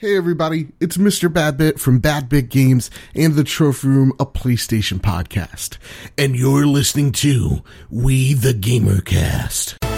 Hey everybody, it's Mr. Badbit from Bad Bit Games and the Trophy Room, a PlayStation podcast. And you're listening to We the Gamercast.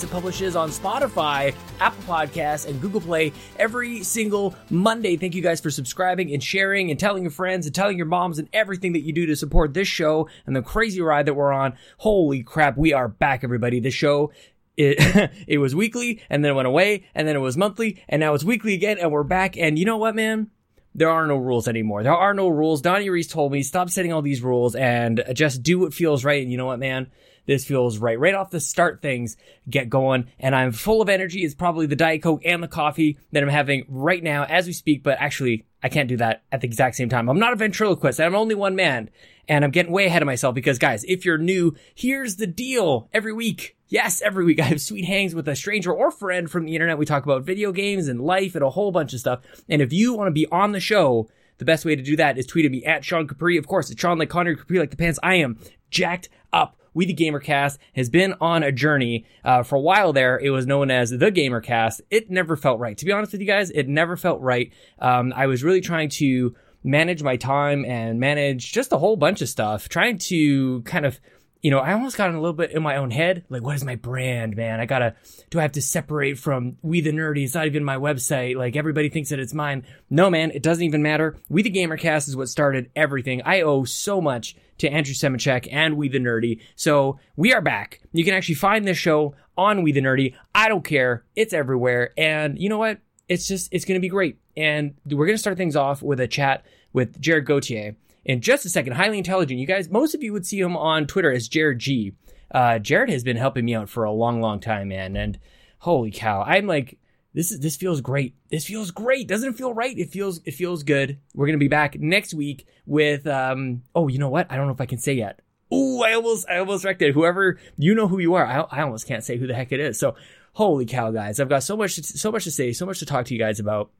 Gamercast. It publishes on Spotify, Apple Podcasts, and Google Play every single Monday. Thank you guys for subscribing and sharing and telling your friends and telling your moms and everything that you do to support this show and the crazy ride that we're on. Holy crap, we are back, everybody. This show it it was weekly and then it went away and then it was monthly and now it's weekly again and we're back and you know what man there are no rules anymore. There are no rules. Donnie Reese told me stop setting all these rules and just do what feels right. And you know what, man? This feels right. Right off the start, things get going, and I'm full of energy. It's probably the Diet Coke and the coffee that I'm having right now as we speak, but actually, I can't do that at the exact same time. I'm not a ventriloquist. I'm only one man, and I'm getting way ahead of myself because, guys, if you're new, here's the deal. Every week, yes, every week, I have sweet hangs with a stranger or friend from the internet. We talk about video games and life and a whole bunch of stuff. And if you want to be on the show, the best way to do that is tweet at me at Sean Capri. Of course, it's Sean like Connor Capri like the pants. I am jacked up. We the Gamercast has been on a journey uh, for a while. There, it was known as the Gamercast. It never felt right. To be honest with you guys, it never felt right. Um, I was really trying to manage my time and manage just a whole bunch of stuff, trying to kind of you know, I almost got in a little bit in my own head. Like, what is my brand, man? I gotta, do I have to separate from We the Nerdy? It's not even my website. Like, everybody thinks that it's mine. No, man, it doesn't even matter. We the Gamercast is what started everything. I owe so much to Andrew Semichek and We the Nerdy. So, we are back. You can actually find this show on We the Nerdy. I don't care. It's everywhere. And you know what? It's just, it's gonna be great. And we're gonna start things off with a chat with Jared Gauthier in just a second. Highly intelligent. You guys, most of you would see him on Twitter as Jared G. Uh, Jared has been helping me out for a long, long time, man. And holy cow, I'm like, this is this feels great. This feels great. Doesn't it feel right? It feels it feels good. We're gonna be back next week with um. Oh, you know what? I don't know if I can say yet. Ooh, I almost I almost wrecked it. Whoever you know who you are, I, I almost can't say who the heck it is. So holy cow, guys! I've got so much so much to say, so much to talk to you guys about.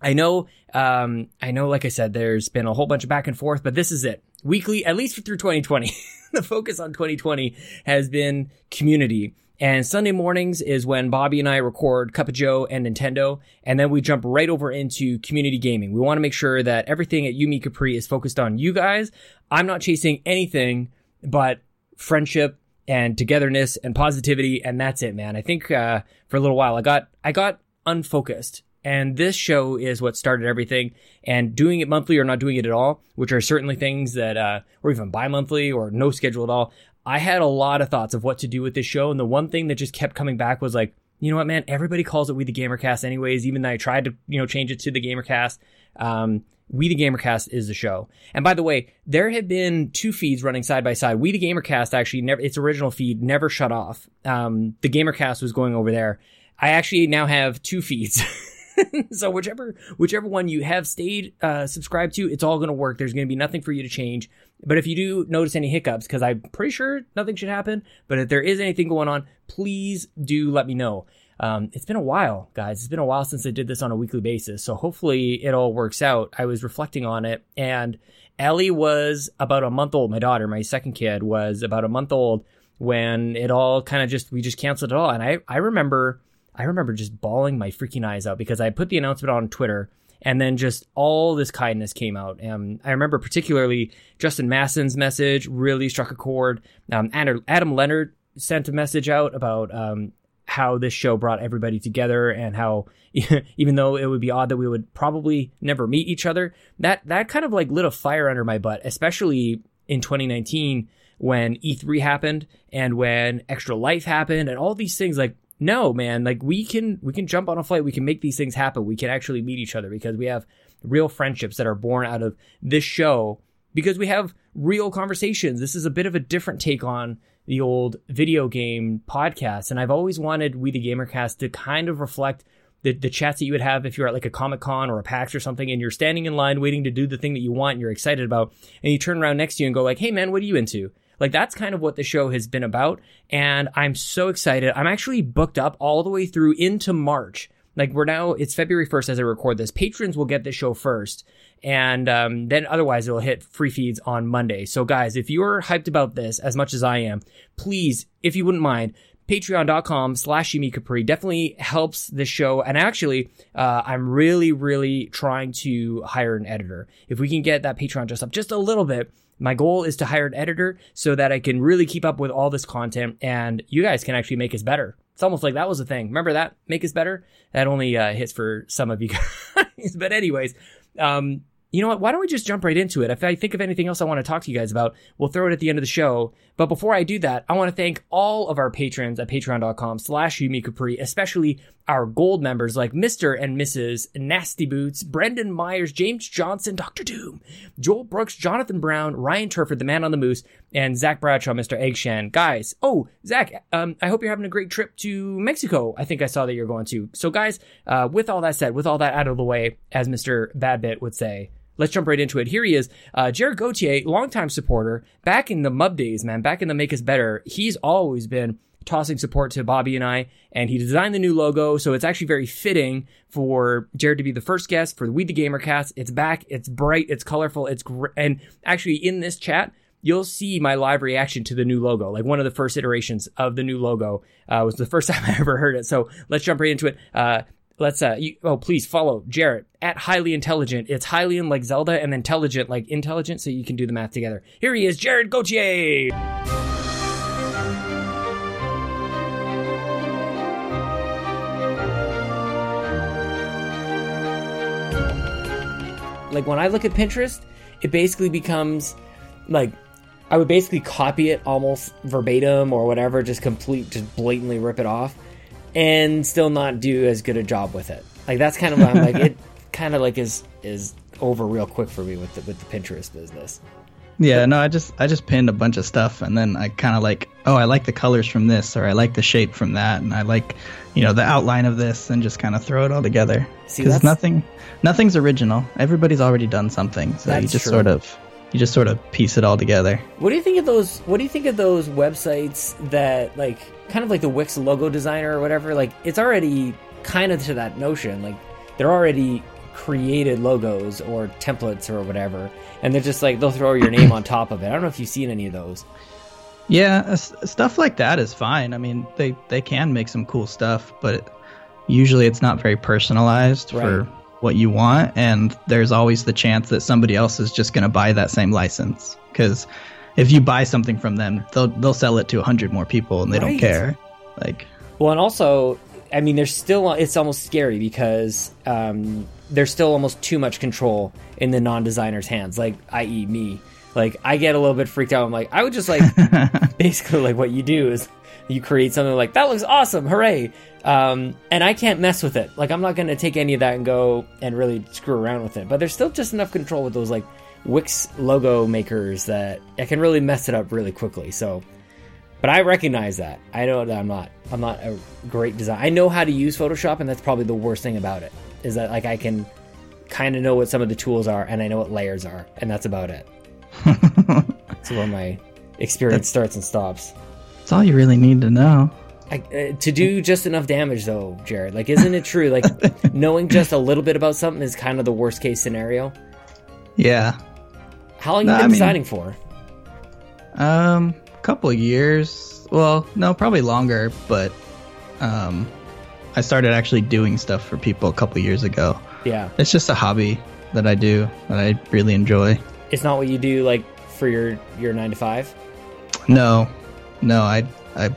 I know, um, I know, like I said, there's been a whole bunch of back and forth, but this is it. Weekly, at least through 2020. the focus on 2020 has been community. And Sunday mornings is when Bobby and I record Cup of Joe and Nintendo, and then we jump right over into community gaming. We want to make sure that everything at Yumi Capri is focused on you guys. I'm not chasing anything but friendship and togetherness and positivity, and that's it, man. I think uh, for a little while I got I got unfocused and this show is what started everything. And doing it monthly or not doing it at all, which are certainly things that, uh, or even bi monthly or no schedule at all. I had a lot of thoughts of what to do with this show. And the one thing that just kept coming back was like, you know what, man? Everybody calls it We the Gamercast anyways, even though I tried to, you know, change it to the Gamercast. Um, we the Gamercast is the show. And by the way, there have been two feeds running side by side. We the Gamercast actually never, its original feed never shut off. Um, the Gamercast was going over there. I actually now have two feeds. so whichever whichever one you have stayed uh, subscribed to, it's all going to work. There's going to be nothing for you to change. But if you do notice any hiccups, because I'm pretty sure nothing should happen, but if there is anything going on, please do let me know. Um, it's been a while, guys. It's been a while since I did this on a weekly basis, so hopefully it all works out. I was reflecting on it, and Ellie was about a month old. My daughter, my second kid, was about a month old when it all kind of just we just canceled it all. And I I remember I remember just bawling my freaking eyes out because I put the announcement on Twitter and then just all this kindness came out. Um, I remember particularly Justin Masson's message really struck a chord. Um, Adam Leonard sent a message out about um, how this show brought everybody together and how even though it would be odd that we would probably never meet each other, that that kind of like lit a fire under my butt, especially in 2019 when E3 happened and when Extra Life happened and all these things like no man like we can we can jump on a flight. We can make these things happen. We can actually meet each other because we have real friendships that are born out of this show because we have real conversations. This is a bit of a different take on the old video game podcast. And i've always wanted we the gamercast to kind of reflect the, the chats that you would have if you're at like a Comic Con or a PAX or something and you're standing in line waiting to do the thing that you want and you're excited about, and you turn around next to you and go like, hey man, what are you into? Like that's kind of what the show has been about. And I'm so excited. I'm actually booked up all the way through into March. Like we're now, it's February 1st as I record this. Patrons will get the show first. And um, then otherwise it'll hit free feeds on Monday. So guys, if you're hyped about this as much as I am, please, if you wouldn't mind, patreon.com slash Yumi Capri definitely helps the show. And actually, uh, I'm really, really trying to hire an editor. If we can get that Patreon just up just a little bit, my goal is to hire an editor so that I can really keep up with all this content and you guys can actually make us better. It's almost like that was a thing. Remember that? Make us better? That only uh, hits for some of you guys. but anyways, um, you know what? Why don't we just jump right into it? If I think of anything else I want to talk to you guys about, we'll throw it at the end of the show. But before I do that, I want to thank all of our patrons at patreon.com slash Yumi Capri, especially our gold members like Mr. and Mrs. Nasty Boots, Brendan Myers, James Johnson, Dr. Doom, Joel Brooks, Jonathan Brown, Ryan Turford, the man on the moose, and Zach Bradshaw, Mr. Eggshan. Guys, oh, Zach, um, I hope you're having a great trip to Mexico. I think I saw that you're going to. So guys, uh, with all that said, with all that out of the way, as Mr. Badbit would say, Let's jump right into it. Here he is, uh, Jared Gauthier, longtime supporter, back in the Mub days, man, back in the Make Us Better. He's always been tossing support to Bobby and I, and he designed the new logo, so it's actually very fitting for Jared to be the first guest for the We the Gamer Cast. It's back, it's bright, it's colorful, it's great, and actually in this chat, you'll see my live reaction to the new logo. Like one of the first iterations of the new logo uh, was the first time I ever heard it. So let's jump right into it. Uh, let's uh you, oh please follow Jared at highly intelligent. It's highly like Zelda and intelligent like intelligent, so you can do the math together. Here he is, Jared Gauthier. Like when I look at Pinterest, it basically becomes like I would basically copy it almost verbatim or whatever, just complete, just blatantly rip it off and still not do as good a job with it. Like that's kind of what I'm like. It kind of like is is over real quick for me with the with the Pinterest business. Yeah, no, I just I just pinned a bunch of stuff and then I kind of like, oh, I like the colors from this or I like the shape from that and I like, you know, the outline of this and just kind of throw it all together. Because nothing nothing's original. Everybody's already done something, so you just true. sort of you just sort of piece it all together. What do you think of those? What do you think of those websites that like kind of like the Wix logo designer or whatever? Like it's already kind of to that notion. Like they're already created logos or templates or whatever, and they're just like they'll throw your name on top of it. I don't know if you've seen any of those. Yeah, stuff like that is fine. I mean, they they can make some cool stuff, but usually it's not very personalized right. for what you want, and there's always the chance that somebody else is just going to buy that same license because if you buy something from them, they'll they'll sell it to a hundred more people and they right. don't care. Like, well, and also, I mean, there's still it's almost scary because um, there's still almost too much control in the non-designer's hands, like i.e. me. Like, I get a little bit freaked out. I'm like, I would just like basically like what you do is you create something like that looks awesome, hooray! Um, and I can't mess with it. Like I'm not going to take any of that and go and really screw around with it. But there's still just enough control with those like Wix logo makers that I can really mess it up really quickly. So, but I recognize that. I know that I'm not I'm not a great designer. I know how to use Photoshop, and that's probably the worst thing about it is that like I can kind of know what some of the tools are, and I know what layers are, and that's about it. That's where my experience starts and stops. That's all you really need to know. I, uh, to do just enough damage, though, Jared. Like, isn't it true? Like, knowing just a little bit about something is kind of the worst case scenario. Yeah. How long no, you been I mean, for? Um, a couple years. Well, no, probably longer. But um, I started actually doing stuff for people a couple years ago. Yeah. It's just a hobby that I do that I really enjoy. It's not what you do like for your your nine to five. No, no, I I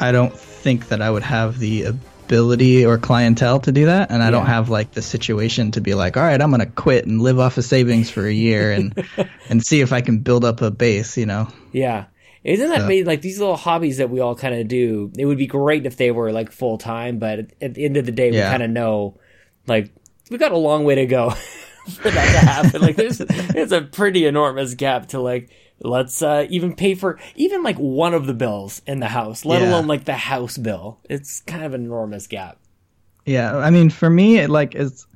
I don't think that I would have the ability or clientele to do that, and I yeah. don't have like the situation to be like, all right, I'm gonna quit and live off of savings for a year and and see if I can build up a base, you know? Yeah. Isn't that so. made like these little hobbies that we all kind of do? It would be great if they were like full time, but at, at, the end of the day, yeah. we kind of know like we've got a long way to go for that to happen. like there's it's a pretty enormous gap to like Let's uh, even pay for even like one of the bills in the house, let yeah. alone like the house bill. It's kind of an enormous gap. Yeah, I mean, for me, it like is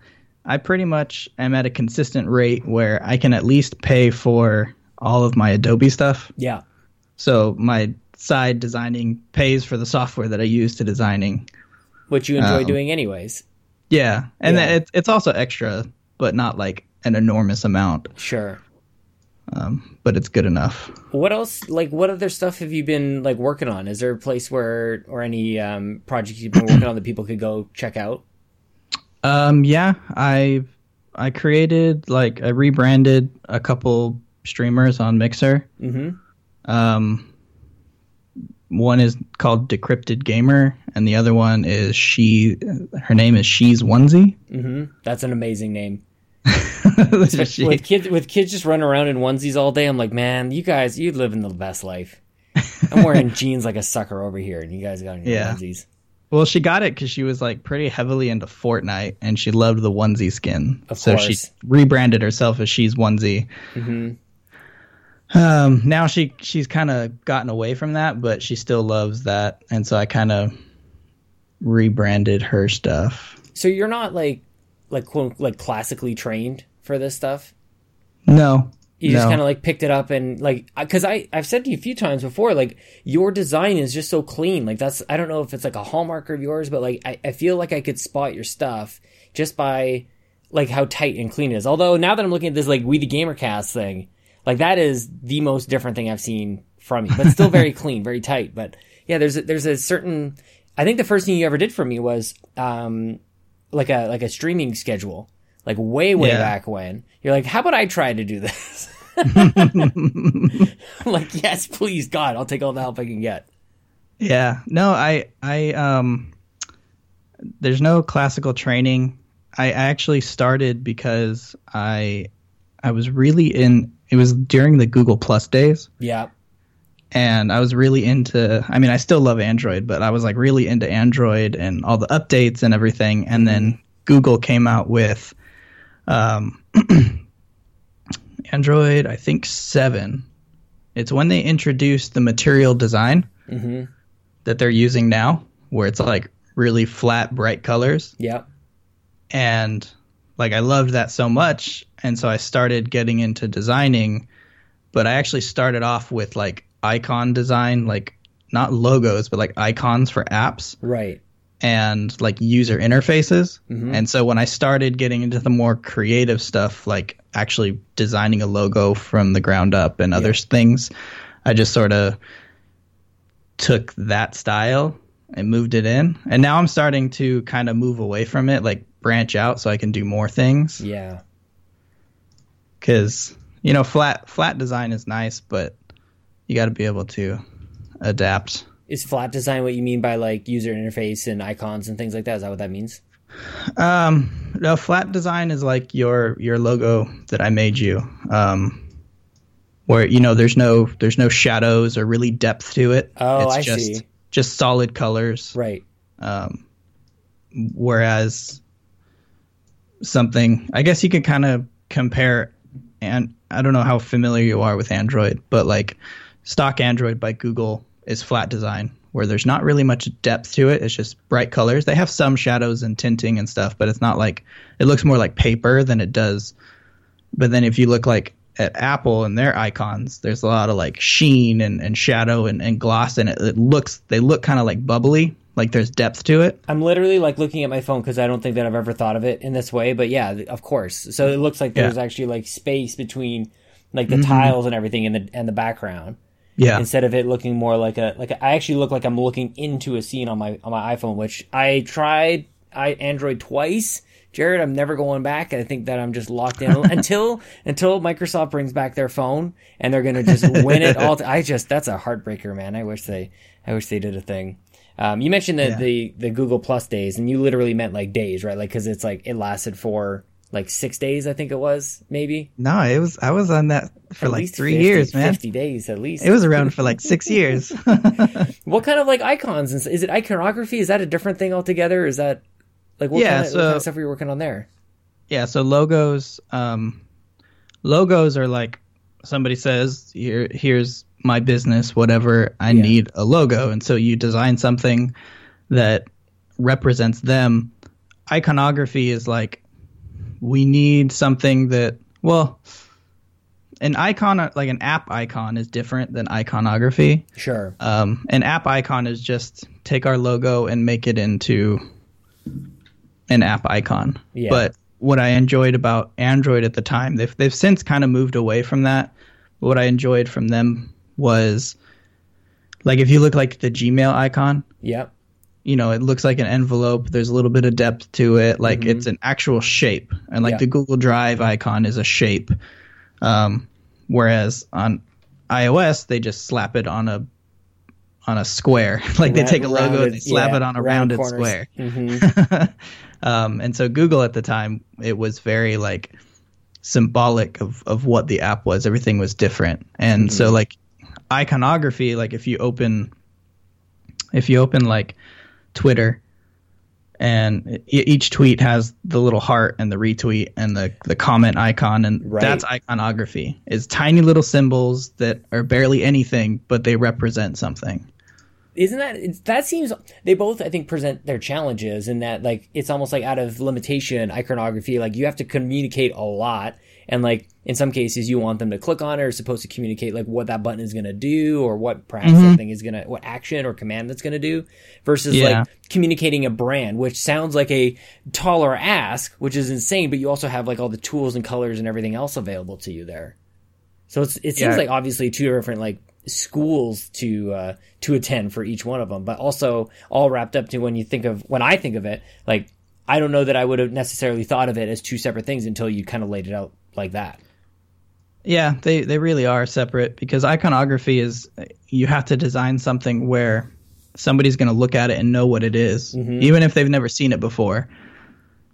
I pretty much am at a consistent rate where I can at least pay for all of my Adobe stuff. Yeah. So my side designing pays for the software that I use to designing. Which you enjoy Um, doing anyways. Yeah, and Yeah. It, it's also extra, but not like an enormous amount. Sure. Um, but it's good enough. What else? Like, what other stuff have you been like working on? Is there a place where, or any um, projects you've been working on that people could go check out? Um, yeah, I I created like I rebranded a couple streamers on Mixer. Mm-hmm. Um, one is called Decrypted Gamer, and the other one is she. Her name is She's Onesie. Mm-hmm. That's an amazing name. With kids, with kids just running around in onesies all day, I'm like, man, you guys, you live in the best life. I'm wearing jeans like a sucker over here, and you guys got Yeah. onesies. well, she got it because she was like pretty heavily into Fortnite, and she loved the onesie skin. Of so she rebranded herself as She's Onesie. Mm-hmm. Um, now she she's kind of gotten away from that, but she still loves that, and so I kind of rebranded her stuff. So you're not like, like quote, like classically trained for this stuff. No, You no. just kind of like picked it up and like, because I I've said to you a few times before, like your design is just so clean. Like that's I don't know if it's like a hallmark of yours, but like I, I feel like I could spot your stuff just by like how tight and clean it is. Although now that I'm looking at this like We the Gamercast thing, like that is the most different thing I've seen from you, but still very clean, very tight. But yeah, there's a, there's a certain. I think the first thing you ever did for me was um like a like a streaming schedule, like way way Yeah. back when. You're like, how about I try to do this? Like, yes, please, God, I'll take all the help I can get. Yeah. No, I I um there's no classical training. I I actually started because I I was really in it was during the Google Plus days Yeah, and I was really into I mean I still love Android, but I was like really into Android and all the updates and everything and then Google came out with um Android I think 7. It's when they introduced the material design hmm that they're using now, where it's like really flat, bright colors. yeah, And like I loved that so much. And so I started getting into designing, but I actually started off with like icon design, like not logos, but like icons for apps right. and like user interfaces. Mhm. And so when I started getting into the more creative stuff, like actually designing a logo from the ground up and other things, I just sort of took that style and moved it in. And now I'm starting to kind of move away from it, like branch out so I can do more things. Yeah, Cause, you know, flat, flat design is nice, but you got to be able to adapt. is flat design what you mean by like user interface and icons and things like that? Is that what that means? Um, no, flat design is like your your logo that I made you. Um, where you know there's no there's no shadows or really depth to it. Oh, it's I just see. just solid colors. Right. Um, whereas something, I guess you could kind of compare, and I don't know how familiar you are with Android, but like stock Android by Google is flat design, where there's not really much depth to it. It's just bright colors. They have some shadows and tinting and stuff, but it's not like it looks more like paper than it does. But then if you look like at Apple and their icons, there's a lot of like sheen and, and shadow and, and gloss, and it, it looks they look kind of like bubbly, like there's depth to it. I'm literally like looking at my phone because I don't think that I've ever thought of it in this way. But yeah, of course. So it looks like Yeah. there's actually like space between like the mm-hmm. tiles and everything in the and the background Yeah, instead of it looking more like a like a, I actually look like I'm looking into a scene on my on my iPhone, which I tried I Android twice. Jared, I'm never going back. I think that I'm just locked in until until Microsoft brings back their phone and they're gonna just win it all. I just that's a heartbreaker, man. I wish they I wish they did a thing. Um, you mentioned the, Yeah. the the Google Plus days, and you literally meant like days, right? Like because it's like it lasted for like six days, I think it was, maybe no, it was I was on that for At like three 50 years, man. Fifty days at least. It was around for like six years. What kind of like icons? and s- Is it iconography? Is that a different thing altogether? Is that like what, Yeah, kind, of, what kind so- of stuff were you working on there? yeah, so logos, um, logos are like somebody says, Here, here's my business, whatever. I Yeah. need a logo, and so you design something that represents them, iconography is like we need something that well an icon like an app icon is different than iconography Sure. um, an app icon is just take our logo and make it into an app icon Yeah. but what i enjoyed about android at the time they've, they've since kind of moved away from that but what i enjoyed from them was like if you look like the gmail icon Yep. You know, it looks like an envelope. There's a little bit of depth to it. Like it's an actual shape. And like Yeah. the Google Drive icon is a shape. Um, whereas on iOS, they just slap it on a on a square. like they take a logo rounded- and they slap yeah, it on a round rounded corners. square. Mhm. um, and so Google at the time, it was very like symbolic of, of what the app was. Everything was different. And so like iconography, like if you open, if you open like Twitter and each tweet has the little heart and the retweet and the, the comment icon and Right. that's iconography. It's tiny little symbols that are barely anything, but they represent something. isn't that that seems they both i think present their challenges in that like it's almost like out of limitation iconography like you have to communicate a lot and like in some cases you want them to click on it or supposed to communicate like what that button is going to do or what perhaps that thing is going to what action or command that's going to do versus Yeah. like communicating a brand which sounds like a taller ask which is insane but you also have like all the tools and colors and everything else available to you there so it's, it seems Yeah. like obviously two different like schools to uh, to attend for each one of them, but also all wrapped up to when you think of when I think of it, like I don't know that I would have necessarily thought of it as two separate things until you kind of laid it out like that. Yeah, they, they really are separate because iconography is you have to design something where somebody's going to look at it and know what it is, mm-hmm. even if they've never seen it before.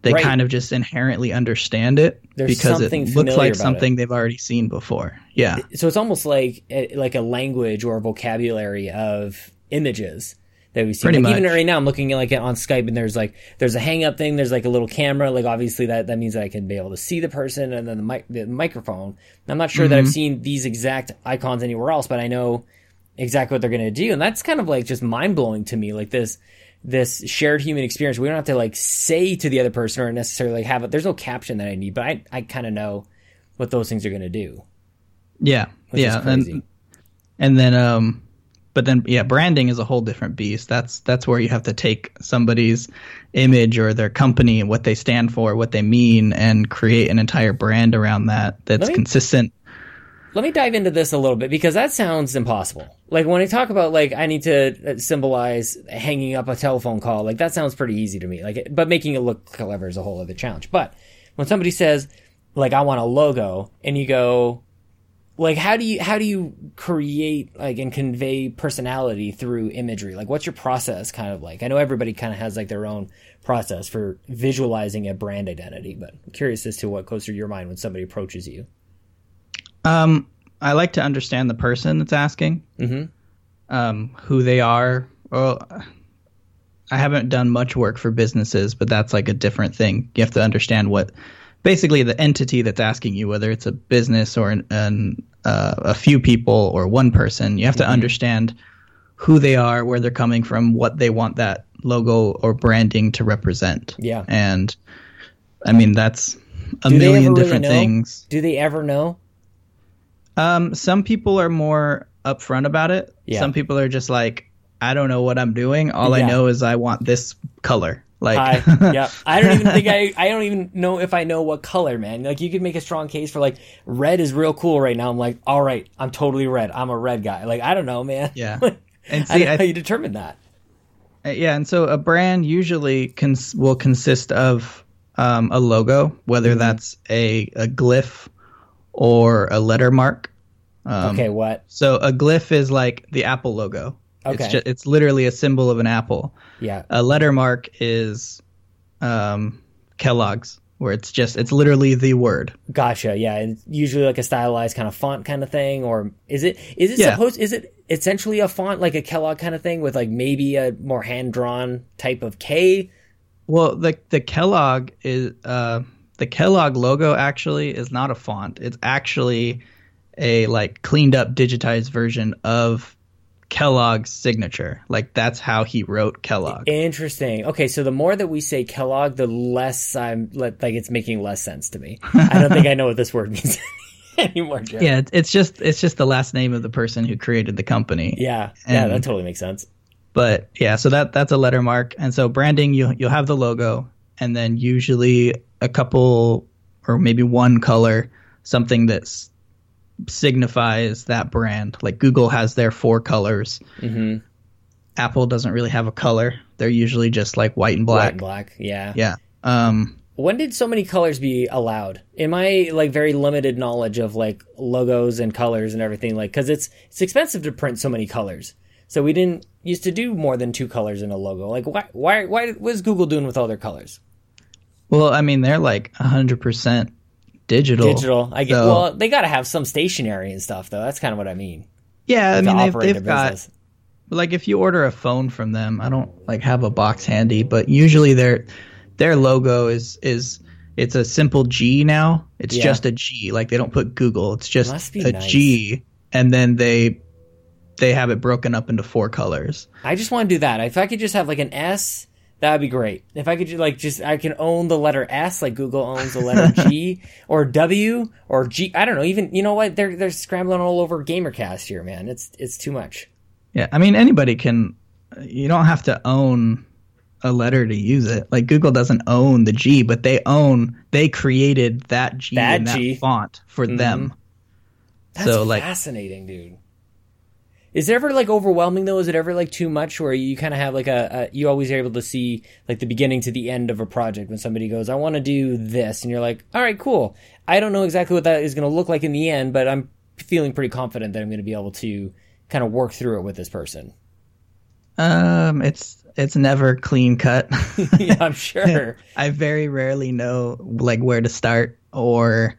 They Right. kind of just inherently understand it There's because it looks like something they've already seen before. Yeah. So it's almost like eh, like a language or a vocabulary of images that we see. Pretty like Even right now, I'm looking at like on Skype, and there's like there's a hang up thing. There's like a little camera. Like obviously that that means that I can be able to see the person, and then the mic the microphone. I'm not sure that Mm-hmm. I've seen these exact icons anywhere else, but I know exactly what they're going to do, and that's kind of like just mind blowing to me. Like this this shared human experience. We don't have to like say to the other person or necessarily have it. There's no caption that I need, but I I kind of know what those things are going to do. Yeah. Yeah. And, and then, um, but then, yeah, branding is a whole different beast. That's that's where you have to take somebody's image or their company and what they stand for, what they mean, and create an entire brand around that that's me- consistent. Let me dive into this a little bit because that sounds impossible. Like when I talk about like I need to uh, symbolize hanging up a telephone call, like that sounds pretty easy to me. Like, but making it look clever is a whole other challenge. But when somebody says like I want a logo, and you go like how do you how do you create like and convey personality through imagery? Like what's your process kind of like? I know everybody kind of has like their own process for visualizing a brand identity, but I'm curious as to what goes through your mind when somebody approaches you. Um, I like to understand the person that's asking, Mhm. um, who they are. Well, I haven't done much work for businesses, but that's like a different thing. You have to understand what, basically, the entity that's asking you, whether it's a business or an, an uh, a few people or one person, you have to understand who they are, where they're coming from, what they want that logo or branding to represent. Yeah. and I mean that's a Do million ever really different things. Do they ever know? Um, some people are more upfront about it. Yeah. Some people are just like, I don't know what I'm doing. All Yeah. I know is I want this color. Like, I yeah. I don't even think I I don't even know if I know what color, man. Like you could make a strong case for like red is real cool right now. I'm like, all right, I'm totally red. I'm a red guy. Like I don't know, man. Yeah. and see, I- how you determine that. Uh, yeah, and so a brand usually cons- will consist of um, a logo, whether Mm-hmm. that's a, a glyph or a letter mark. Um, okay, what? So a glyph is like the Apple logo. Okay. It's just, it's literally a symbol of an apple. Yeah. A letter mark is um, Kellogg's, where it's just it's literally the word. Gotcha. Yeah, and usually like a stylized kind of font kind of thing, or is it is it Yeah. supposed is it essentially a font like a Kellogg kind of thing with like maybe a more hand drawn type of K? Well, the the Kellogg is uh, the Kellogg logo actually is not a font. It's actually a like cleaned up digitized version of Kellogg's signature. Like that's how he wrote Kellogg. Interesting. Okay, so the more that we say Kellogg, the less I'm like it's making less sense to me. I don't think I know what this word means anymore. Jared. Yeah, it's just it's just the last name of the person who created the company. Yeah, yeah, that totally makes sense. But yeah, so that that's a letter mark, and so branding you you'll have the logo, and then usually a couple or maybe one color, something that's signifies that brand. Like Google has their four colors. Mm-hmm. Apple doesn't really have a color. They're usually just like white and black. White and black, yeah. Yeah. Um, when did so many colors be allowed? In my like very limited knowledge of like logos and colors and everything, like because it's it's expensive to print so many colors. So we didn't used to do more than two colors in a logo. Like why why why what is Google doing with all their colors? Well, I mean they're like hundred percent digital. Digital. I get. So, well, they got to have some stationery and stuff, though. That's kind of what I mean. Yeah, I mean they've, they've got. Like if you order a phone from them, I don't like have a box handy, but usually their their logo is is it's a simple G now. It's yeah. just a G. Like they don't put Google. It's just a nice. G, and then they they have it broken up into four colors. I just want to do that. If I could just have like an S That'd be great. If I could just like just I can own the letter S like Google owns the letter G or W or G I don't know, even you know what? They're they're scrambling all over Gamercast here, man. It's it's too much. Yeah, I mean anybody can you don't have to own a letter to use it. Like Google doesn't own the G, but they own they created that G that and that font for mm-hmm. them. That's so, like, fascinating, dude. Is it ever like overwhelming though? Is it ever like too much where you kind of have like a, a, you always are able to see like the beginning to the end of a project when somebody goes, I want to do this. And you're like, all right, cool. I don't know exactly what that is going to look like in the end, but I'm feeling pretty confident that I'm going to be able to kind of work through it with this person. Um, it's, it's never clean cut. yeah, I'm sure. I very rarely know like where to start or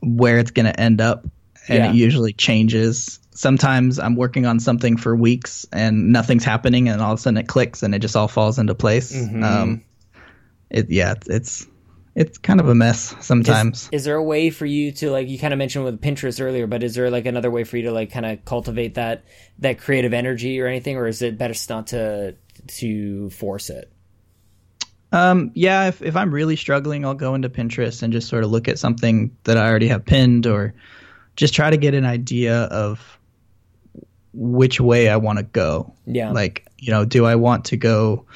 where it's going to end up and yeah. it usually changes sometimes I'm working on something for weeks and nothing's happening, and all of a sudden it clicks and it just all falls into place. Mm-hmm. Um, it yeah, it's it's kind of a mess sometimes. Is, is, there a way for you to like you kind of mentioned with Pinterest earlier, but is there like another way for you to like kind of cultivate that that creative energy or anything, or is it better not to to force it? Um, yeah, if if I'm really struggling, I'll go into Pinterest and just sort of look at something that I already have pinned, or just try to get an idea of which way I want to go. Yeah. Like, you know, do I want to go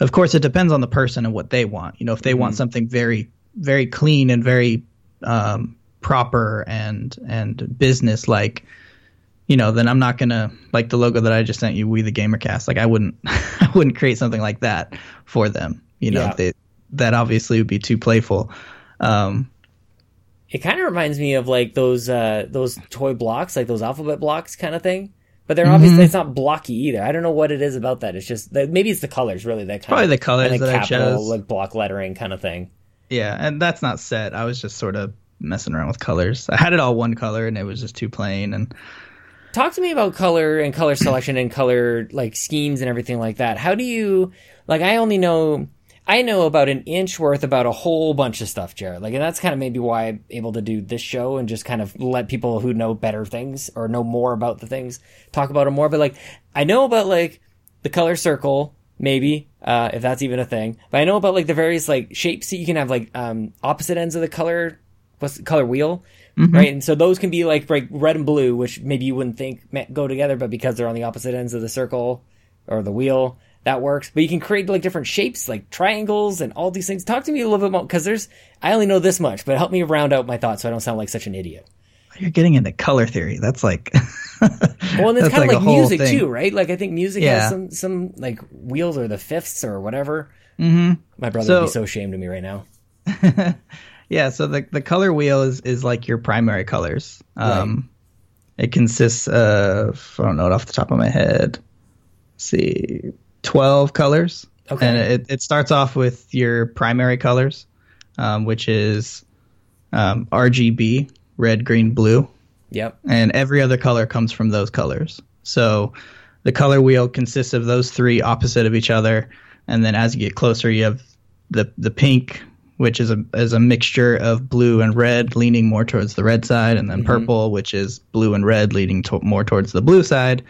Of course it depends on the person and what they want. You know, if they mm-hmm. want something very very clean and very um, proper and and business like you know, then I'm not gonna like the logo that I just sent you, We the Gamercast. Like I wouldn't, I wouldn't create something like that for them. You know, yeah. they, that obviously would be too playful. Um, it kind of reminds me of like those uh, those toy blocks, like those alphabet blocks kind of thing. But they're mm-hmm. obviously it's not blocky either. I don't know what it is about that. It's just maybe it's the colors really that kind probably of, the colors that capital, I chose. like block lettering kind of thing. Yeah, and that's not set. I was just sort of messing around with colors. I had it all one color and it was just too plain and talk to me about color and color selection and color like schemes and everything like that. How do you like I only know I know about an inch worth about a whole bunch of stuff, Jared. Like, and that's kind of maybe why I'm able to do this show and just kind of let people who know better things or know more about the things talk about them more. But like, I know about like the color circle, maybe, uh, if that's even a thing. But I know about like the various like shapes that you can have like, um, opposite ends of the color, what's the color wheel? Mm-hmm. Right. And so those can be like, like red and blue, which maybe you wouldn't think go together, but because they're on the opposite ends of the circle or the wheel, that works. But you can create like different shapes, like triangles and all these things. Talk to me a little bit more because there's I only know this much, but help me round out my thoughts so I don't sound like such an idiot. You're getting into color theory. That's like well, and it's kind of like, like music thing. too, right? Like I think music yeah. has some some like wheels or the fifths or whatever. Mm-hmm. My brother so, would be so ashamed of me right now. yeah, so the the color wheel is is like your primary colors. Um, right. It consists of I don't know it off the top of my head. Let's see 12 colors. Okay. And it, it starts off with your primary colors, um, which is um, RGB, red, green, blue. Yep. And every other color comes from those colors. So the color wheel consists of those three opposite of each other. And then as you get closer, you have the, the pink, which is a is a mixture of blue and red, leaning more towards the red side, and then Mm-hmm. purple, which is blue and red, leaning to- more towards the blue side.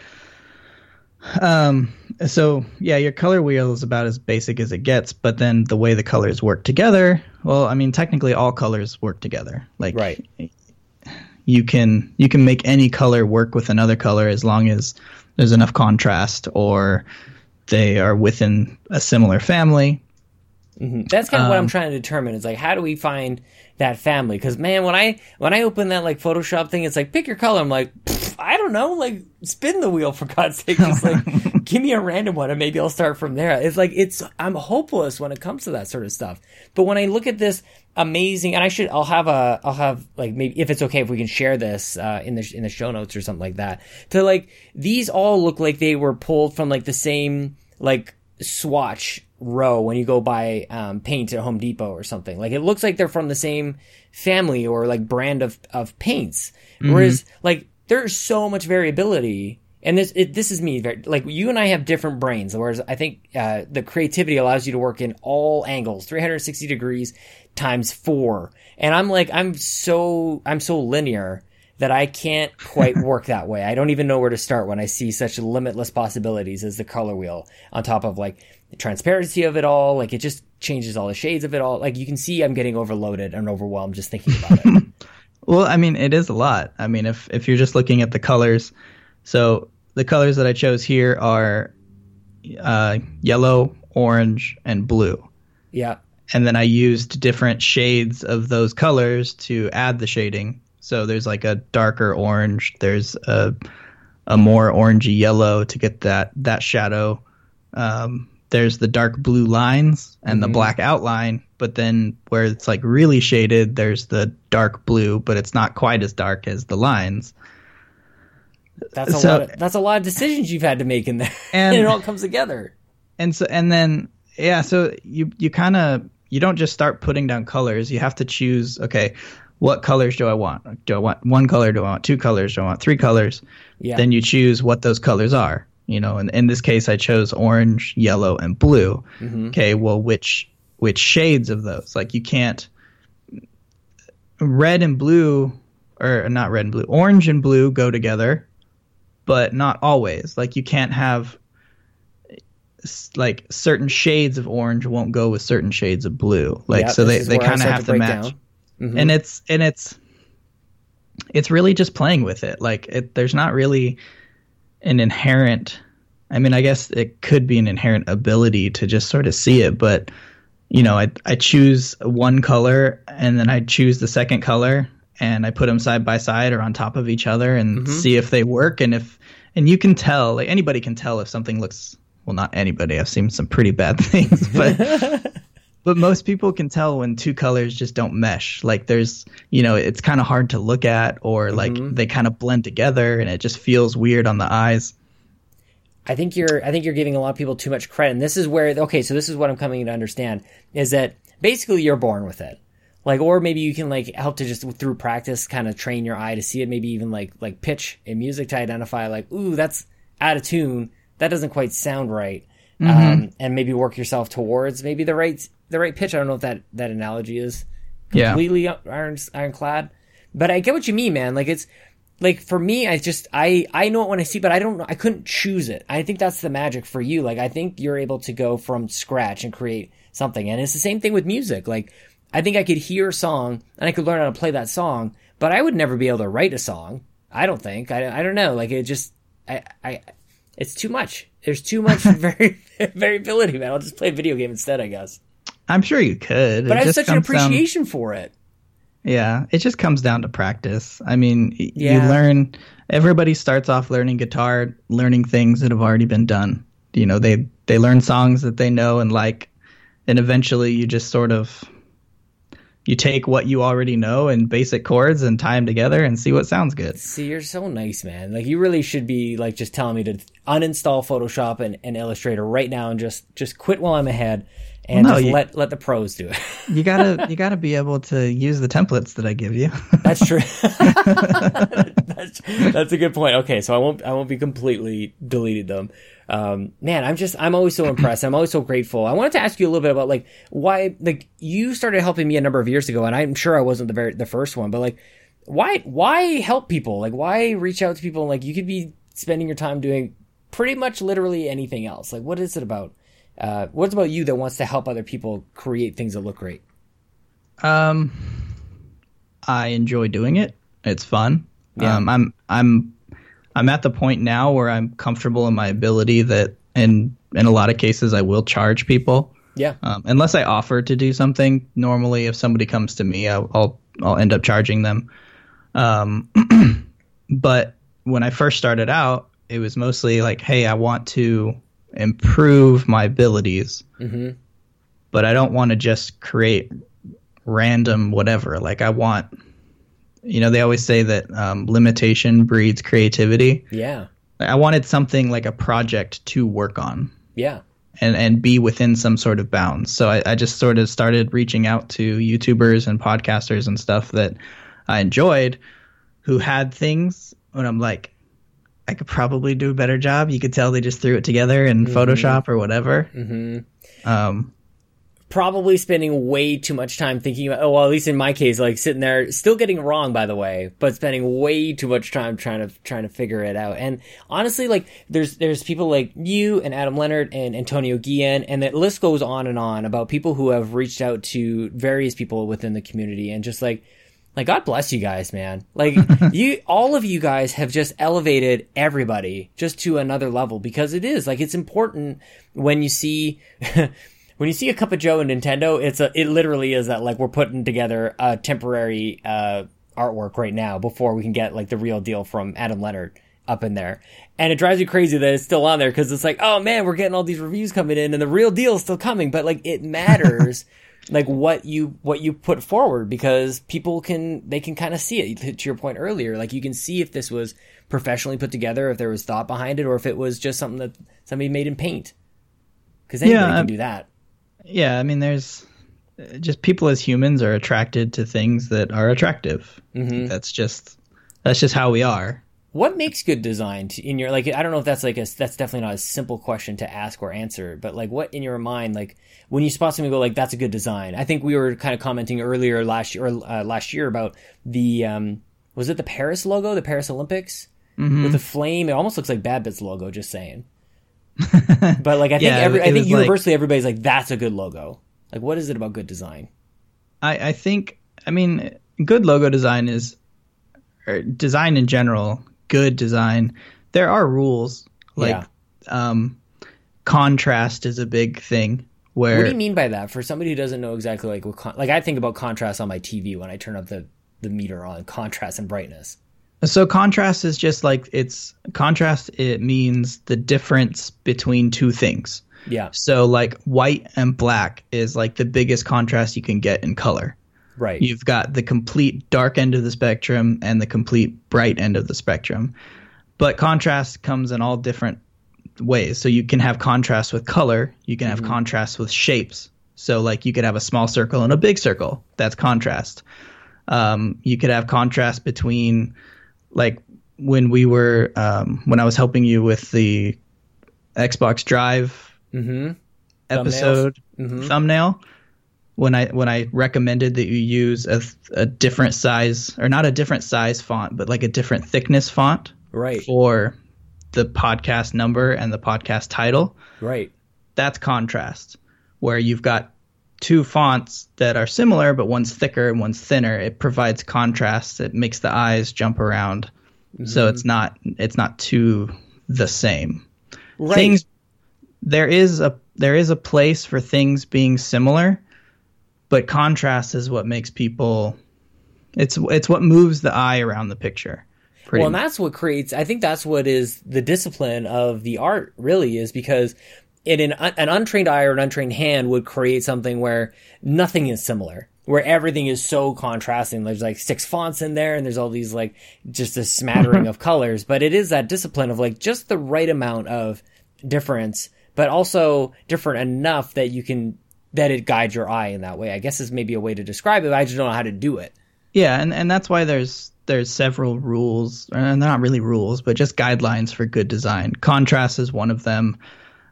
Um, so yeah, your color wheel is about as basic as it gets, but then the way the colors work together, well, I mean, technically all colors work together. Like Right. you can you can make any color work with another color as long as there's enough contrast or they are within a similar family. That's kind of what I'm Um, trying to determine. Is like, how do we find that family? Because man, when I when I open that like Photoshop thing, it's like pick your color. I'm like, I don't know, like spin the wheel for God's sake. Just like give me a random one, and maybe I'll start from there. It's like it's I'm hopeless when it comes to that sort of stuff. But when I look at this amazing, and I should I'll have a I'll have like maybe if it's okay if we can share this uh, in the in the show notes or something like that. To like these all look like they were pulled from like the same like swatch row when you go buy um, paint at Home Depot or something. Like it looks like they're from the same family or like brand of of paints. Whereas like there's so much variability. And this it, this is me like you and I have different brains. Whereas I think uh, the creativity allows you to work in all angles, 360 degrees times four. And I'm like I'm so I'm so linear that I can't quite work that way. I don't even know where to start when I see such limitless possibilities as the color wheel on top of like the transparency of it all. Like it just changes all the shades of it all. Like you can see I'm getting overloaded and overwhelmed just thinking about it. Well, I mean, it is a lot. I mean, if if you're just looking at the colors, so the colors that I chose here are uh, yellow, orange, and blue. yeah. and then I used different shades of those colors to add the shading. So there's like a darker orange, there's a a more orangey yellow to get that that shadow. Um, there's the dark blue lines and the mm-hmm. black outline, but then where it's like really shaded, there's the dark blue, but it's not quite as dark as the lines. That's a So- lot of, that's a lot of decisions you've had to make in there. And- And, it all comes together. and so and then yeah so you you kind of you don't just start putting down colors you have to choose okay what colors do i want do i want one color do i want two colors do i want three colors Yeah. then you choose what those colors are you know and in this case i chose orange yellow and blue. Okay well which which shades of those? Like you can't red and blue or not red and blue orange and blue go together but not always. Like you can't have like certain shades of orange won't go with certain shades of blue. Like Yeah, so they, they kind of have to to match. Mm-hmm. and it's and it's it's really just playing with it. Like it there's not really an inherent i mean i guess it could be an inherent ability to just sort of see it but you know i i choose one color and then i choose the second color and i put them side by side or on top of each other and Mm-hmm. see if they work and if and you can tell like anybody can tell if something looks well not anybody i've seen some pretty bad things but but most people can tell when two colors just don't mesh. Like there's, you know, it's kind of hard to look at or like Mm-hmm. they kind of blend together and it just feels weird on the eyes. I think you're I think you're giving a lot of people too much credit. And this is where okay, so this is what I'm coming to understand is that basically you're born with it. Like or maybe you can like help to just through practice kind of train your eye to see it, maybe even like like pitch in music to identify like, ooh, that's out of tune. That doesn't quite sound right. Um, and maybe work yourself towards maybe the right the right pitch. I don't know if that that analogy is Yeah. completely iron ironclad. But I get what you mean, man. Like it's like for me, I just I I know it when I see, but I don't. I couldn't choose it. I think that's the magic for you. Like I think you're able to go from scratch and create something, and it's the same thing with music. Like I think I could hear a song and I could learn how to play that song, but I would never be able to write a song. I don't think. I I don't know. Like it just I I it's too much. There's too much vari- variability, man. I'll just play a video game instead, I guess. I'm sure you could. But It I have such an comes down- appreciation for it. yeah, it just comes down to practice. I mean, Yeah. you learn. Everybody starts off learning guitar, learning things that have already been done. You know, they they learn songs that they know and like, and eventually you just sort of you take what you already know and basic chords and tie them together and see what sounds good. See, you're so nice, man. Like you really should be like just telling me to uninstall Photoshop and, and Illustrator right now and just just quit while I'm ahead and Well, no, just you- let let the pros do it. You gotta you gotta be able to use the templates that I give you. That's true. that's, that's a good point. Okay, so I won't I won't be completely deleted them. Um, man, I'm just I'm always so impressed. I'm always so grateful. I wanted to ask you a little bit about like why like you started helping me a number of years ago, and I'm sure I wasn't the very the first one, but like why why help people? Like why reach out to people? Like you could be spending your time doing pretty much literally anything else. Like what is it about? Uh, what's about you that wants to help other people create things that look great? Um, I enjoy doing it. It's fun. Yeah. Um, I'm I'm I'm at the point now where I'm comfortable in my ability that in in a lot of cases I will charge people. Yeah. Um, unless I offer to do something, normally if somebody comes to me, I'll I'll, I'll end up charging them. Um, but when I first started out, it was mostly like, hey, I want to improve my abilities, hmm but I don't want to just create random whatever. Like I want, you know, they always say that um, limitation breeds creativity. Yeah. I wanted something like a project to work on Yeah. and and be within some sort of bounds. So I, I just sort of started reaching out to YouTubers and podcasters and stuff that I enjoyed, who had things, and I'm like, I could probably do a better job. You could tell they just threw it together in Photoshop or whatever. hmm Um, probably spending way too much time thinking about oh well at least in my case like sitting there still getting wrong by the way but spending way too much time trying to trying to figure it out and honestly like there's there's people like you and Adam Leonard and Antonio Guillen and the list goes on and on about people who have reached out to various people within the community and just like like God bless you guys, man. Like you, all of you guys have just elevated everybody just to another level because it is like it's important when you see when you see a cup of Joe and Nintendo. It's a it literally is that like we're putting together a temporary uh, artwork right now before we can get like the real deal from Adam Leonard up in there. And it drives you crazy that it's still on there because it's like, oh man, we're getting all these reviews coming in and the real deal is still coming. But like it matters like what you what you put forward because people can they can kind of see it to your point earlier like you can see if this was professionally put together if there was thought behind it or if it was just something that somebody made in paint because anybody Yeah, can do that yeah, I mean, there's just people as humans are attracted to things that are attractive. Mhm. That's just that's just how we are. What makes good design in your like i don't know if that's like a that's definitely not a simple question to ask or answer but like what in your mind like when you spot something go like that's a good design? I think we were kind of commenting earlier last year or uh, last year about the um was it the paris logo the paris olympics? With the flame it almost looks like bad bits logo just saying. But like i think Yeah, every i think was like- universally everybody's like that's a good logo. Like what is it about good design? I, I think I mean good logo design is or design in general, good design. There are rules like Yeah. um, contrast is a big thing where what do you mean by that for somebody who doesn't know exactly like what con- like i think about contrast on my tv when i turn up the the meter on contrast and brightness So contrast is just like it's contrast. It means the difference between two things. yeah So like white and black is like the biggest contrast you can get in color. Right You've got the complete dark end of the spectrum and the complete bright end of the spectrum. But contrast comes in all different ways. So you can have contrast with color, you can have contrast with shapes. So like you could have a small circle and a big circle. That's contrast. Um, you could have contrast between like when we were um, when I was helping you with the Xbox Drive mm-hmm episode Mhm. thumbnail when I when I recommended that you use a, a different size or not a different size font but like a different thickness font right. for the podcast number and the podcast title. Right. That's contrast where you've got two fonts that are similar but one's thicker and one's thinner. It provides contrast. It makes the eyes jump around. Mm-hmm. So it's not it's not too the same. Right. Things there is a there is a place for things being similar but contrast is what makes people it's it's what moves the eye around the picture well and that's what creates i think that's what is the discipline of the art really is because in an, an untrained eye or an untrained hand would create something where nothing is similar where everything is so contrasting. There's like six fonts in there and there's all these like just a smattering of colors. But it is that discipline of like just the right amount of difference but also different enough that you can that it guides your eye in that way. I guess is maybe a way to describe it. I just don't know how to do it. Yeah, and and that's why there's there's several rules, and they're not really rules, but just guidelines for good design. Contrast is one of them.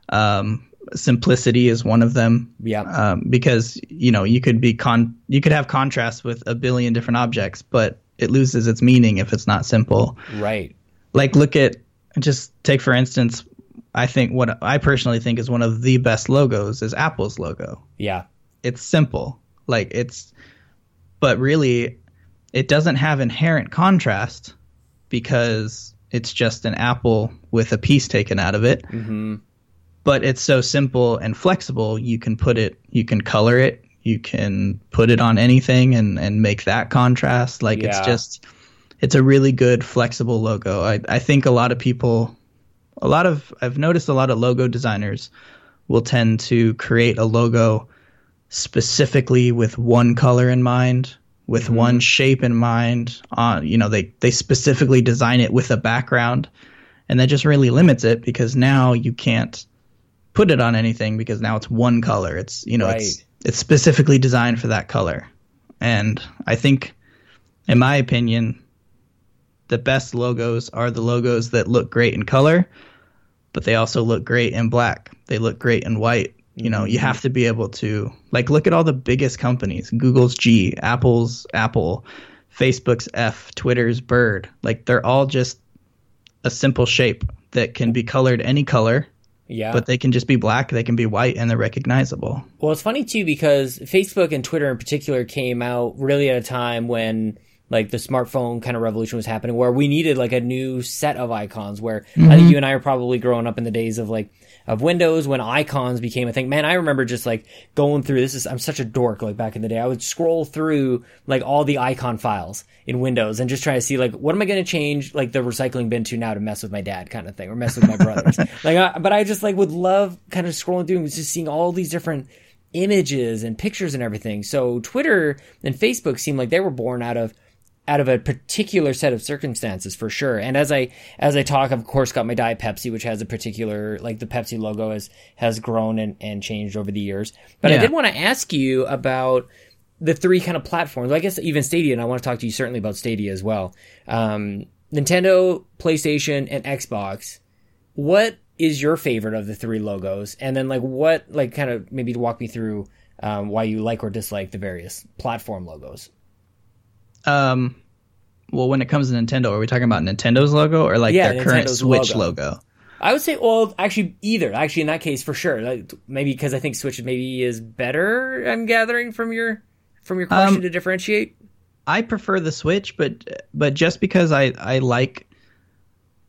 Um, simplicity is one of them. Yeah. Um, because you know you could be con you could have contrast with a billion different objects, but it loses its meaning if it's not simple. Right. Like look at just take for instance, I think what I personally think is one of the best logos is Apple's logo. Yeah. It's simple. Like it's but really it doesn't have inherent contrast because it's just an apple with a piece taken out of it. Mm-hmm. But it's so simple and flexible. You can put it, you can color it, you can put it on anything and, and make that contrast. Like it's just, it's a really good flexible logo. I, I think a lot of people, a lot of, I've noticed a lot of logo designers will tend to create a logo specifically with one color in mind, with one shape in mind. Uh, you know, they they specifically design it with a background, and that just really limits it because now you can't put it on anything because now it's one color. It's you know it's it's specifically designed for that color, and I think, in my opinion, the best logos are the logos that look great in color, but they also look great in black. They look great in white. You know, you mm-hmm. have to be able to like look at all the biggest companies. Google's G, Apple's Apple, Facebook's F, Twitter's Bird. Like they're all just a simple shape that can be colored any color, Yeah. but they can just be black, they can be white and they're recognizable. Well, it's funny too because Facebook and Twitter in particular came out really at a time when like the smartphone kind of revolution was happening where we needed like a new set of icons where I think mm-hmm. you and I are probably growing up in the days of like of Windows when icons became a thing. Man, I remember just like going through this is I'm such a dork like back in the day. I would scroll through like all the icon files in Windows and just try to see like what am I going to change like the recycling bin to now to mess with my dad kind of thing or mess with my brothers. like I, but I just like would love kind of scrolling through and just seeing all these different images and pictures and everything. So Twitter and Facebook seem like they were born out of out of a particular set of circumstances for sure. And as I as I talk, I've of course got my Diet Pepsi, which has a particular like the Pepsi logo has has grown and, and changed over the years. But I did want to ask you about the three kind of platforms. I guess even Stadia, and I want to talk to you certainly about Stadia as well. Um, Nintendo, PlayStation, and Xbox. What is your favorite of the three logos? And then like what like kind of maybe walk me through um, why you like or dislike the various platform logos. Um well when it comes to Nintendo, are we talking about Nintendo's logo or like Yeah, their current Switch logo. logo? I would say, well, actually, either. Actually, in that case, for sure. Like, maybe because I think Switch maybe is better. I'm gathering from your from your question Um, to differentiate. I prefer the Switch, but but just because I I like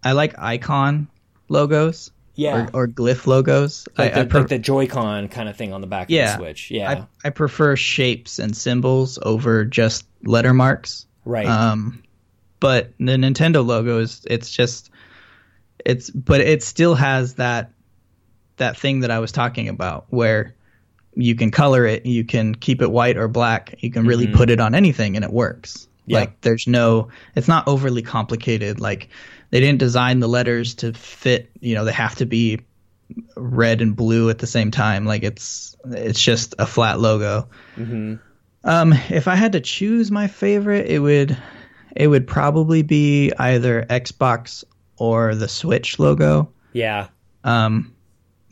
I like icon logos Yeah, or, or glyph logos. like, I, I the, pre- like the Joy-Con kind of thing on the back Yeah. of the Switch. Yeah, I, I prefer shapes and symbols over just letter marks. right. Um, but the Nintendo logo is it's just it's but it still has that that thing that I was talking about where you can color it, you can keep it white or black, you can really put it on anything and it works. Yeah. Like there's no it's not overly complicated. Like they didn't design the letters to fit, you know, they have to be red and blue at the same time. Like it's it's just a flat logo. hmm Um, if I had to choose my favorite, it would it would probably be either Xbox or the Switch logo. Yeah, Um,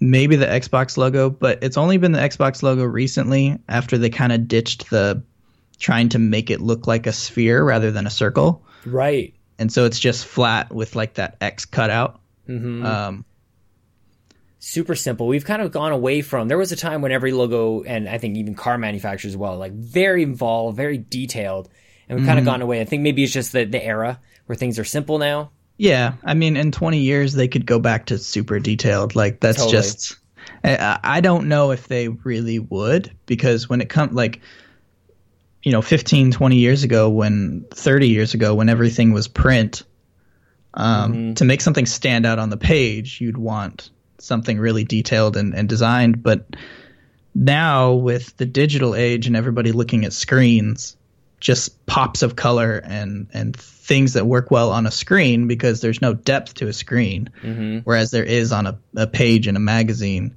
maybe the Xbox logo, but it's only been the Xbox logo recently after they kind of ditched the trying to make it look like a sphere rather than a circle. right. And so it's just flat with like that X cutout. hmm Um, super simple. We've kind of gone away from. There was a time when every logo, and I think even car manufacturers as well, like very involved, very detailed, and we've kind Mm-hmm. of gone away. I think maybe it's just the the era where things are simple now. Yeah, I mean, in 20 years, they could go back to super detailed. Like, that's Totally. just. I, I don't know if they really would, because when it comes, like, you know, 15, 20 years ago, when 30 years ago, when everything was print, um, Mm-hmm. to make something stand out on the page, you'd want something really detailed and, and designed. But now, with the digital age and everybody looking at screens, just pops of color and and things that work well on a screen because there's no depth to a screen, Mm-hmm. whereas there is on a, a page in a magazine.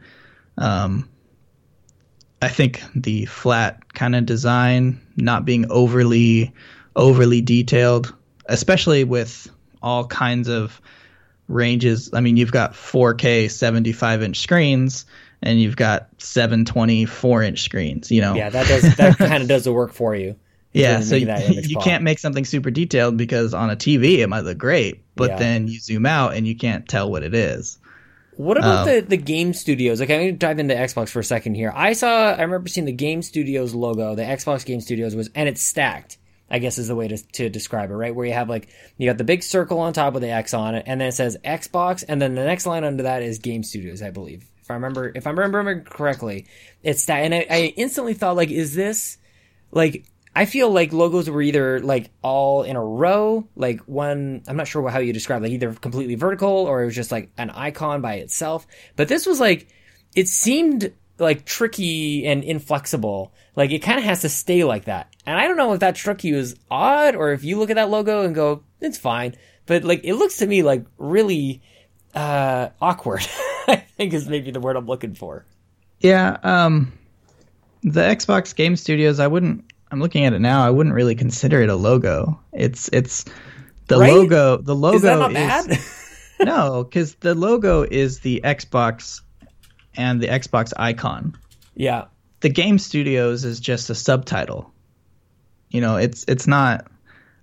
Um, I think the flat kind of design, not being overly overly detailed, especially with all kinds of ranges. I mean, you've got 4K 75 inch screens and you've got 724 inch screens, you know. Yeah, that does that kind of does the work for you. Yeah, so you, you can't make something super detailed because on a TV it might look great, but yeah. then you zoom out and you can't tell what it is. What about um, the, the game studios? Like, I'm going to dive into Xbox for a second here. I saw, I remember seeing the Game Studios logo, the Xbox Game Studios was, and it's stacked. I guess is the way to, to describe it, right? Where you have like you got the big circle on top with the X on it, and then it says Xbox, and then the next line under that is Game Studios, I believe. If I remember, if I remember correctly, it's that, and I, I instantly thought like, is this like? I feel like logos were either like all in a row, like one. I'm not sure how you describe, like either completely vertical or it was just like an icon by itself. But this was like, it seemed like tricky and inflexible. Like it kind of has to stay like that. And I don't know if that struck you as odd or if you look at that logo and go, it's fine. But like it looks to me like really uh awkward. I think is maybe the word I'm looking for. Yeah, um the Xbox Game Studios, I wouldn't I'm looking at it now, I wouldn't really consider it a logo. It's it's the right? logo the logo is, that not bad? no, cuz the logo is the Xbox and the Xbox icon. Yeah. The Game Studios is just a subtitle. You know, it's it's not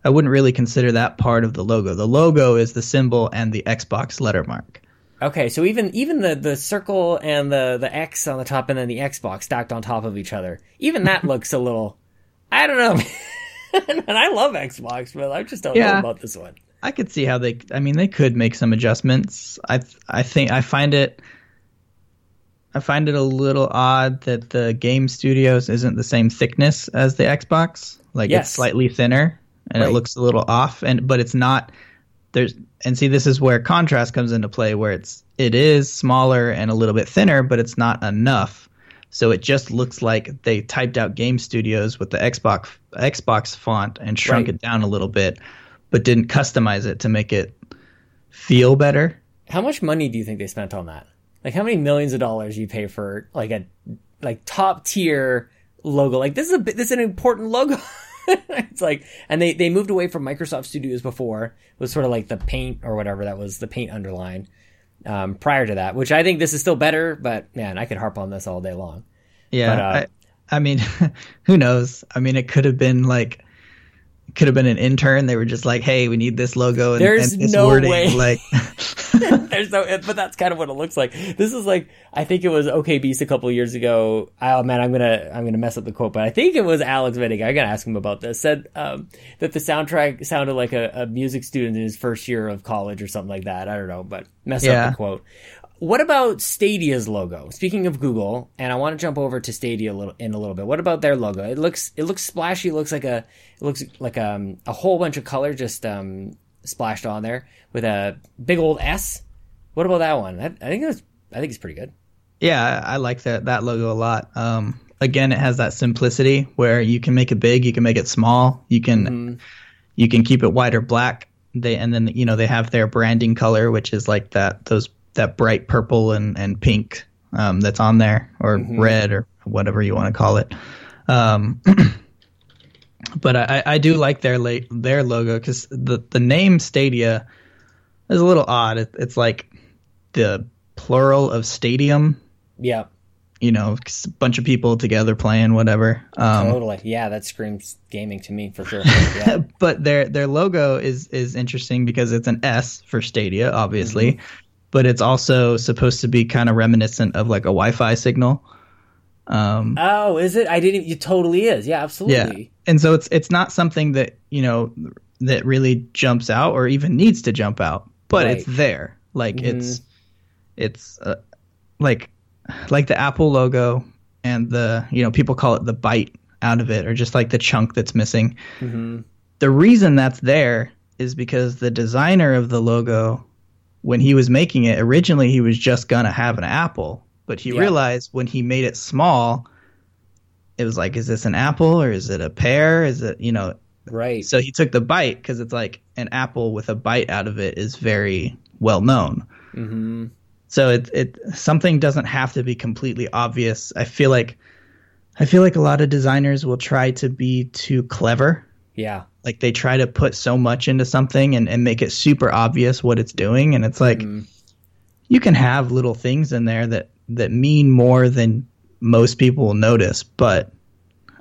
I wouldn't really consider that part of the logo. The logo is the symbol and the Xbox lettermark. Okay, so even even the, the circle and the, the X on the top and then the Xbox stacked on top of each other, even that looks a little I don't know. and I love Xbox, but I just don't yeah, know about this one. I could see how they I mean they could make some adjustments. I I think I find it I find it a little odd that the game studios isn't the same thickness as the Xbox. Like yes. it's slightly thinner and right. it looks a little off and but it's not there's and see this is where contrast comes into play where it's it is smaller and a little bit thinner but it's not enough. So it just looks like they typed out game studios with the Xbox Xbox font and shrunk right. it down a little bit but didn't customize it to make it feel better. How much money do you think they spent on that? Like how many millions of dollars you pay for like a like top tier logo? Like this is a this is an important logo. it's like, and they they moved away from Microsoft Studios before. It was sort of like the paint or whatever that was the paint underline. Um, prior to that, which I think this is still better, but man, I could harp on this all day long. Yeah, but, uh, I, I mean, who knows? I mean, it could have been like could have been an intern. They were just like, "Hey, we need this logo and, There's and this no wording." Way. Like, There's no, but that's kind of what it looks like. This is like, I think it was OK Beast a couple years ago. Oh man, I'm gonna, I'm gonna mess up the quote, but I think it was Alex Vinnig. I gotta ask him about this. Said um, that the soundtrack sounded like a, a, music student in his first year of college or something like that. I don't know, but mess yeah. up the quote. What about Stadia's logo? Speaking of Google, and I want to jump over to Stadia a little, in a little bit. What about their logo? It looks it looks splashy. It looks like a it looks like um, a whole bunch of color just um, splashed on there with a big old S. What about that one? I, I think it's I think it's pretty good. Yeah, I like that that logo a lot. Um, again, it has that simplicity where you can make it big, you can make it small, you can mm-hmm. you can keep it white or black. They and then you know they have their branding color, which is like that those that bright purple and, and pink um, that's on there, or mm-hmm. red, or whatever you want to call it. Um, but I, I do like their la- their logo because the the name Stadia is a little odd. It, it's like the plural of stadium. Yeah. You know, a bunch of people together playing whatever. Um, totally. Yeah, that screams gaming to me for sure. Yeah. but their their logo is is interesting because it's an S for Stadia, obviously, mm-hmm but it's also supposed to be kind of reminiscent of like a Wi-Fi signal. Um, oh, is it? I didn't. It totally is. Yeah, absolutely. Yeah, and so it's it's not something that you know that really jumps out or even needs to jump out, but right. it's there. Like mm-hmm. it's it's uh, like like the Apple logo and the you know people call it the bite out of it or just like the chunk that's missing. Mm-hmm. The reason that's there is because the designer of the logo when he was making it, originally he was just gonna have an apple, but he yeah. realized when he made it small, it was like, is this an apple or is it a pear? Is it you know? Right. So he took the bite because it's like an apple with a bite out of it is very well known. Mm-hmm. So it it something doesn't have to be completely obvious. I feel like I feel like a lot of designers will try to be too clever. Yeah. Like they try to put so much into something and, and make it super obvious what it's doing. And it's like Mhm. you can have little things in there that, that mean more than most people will notice. But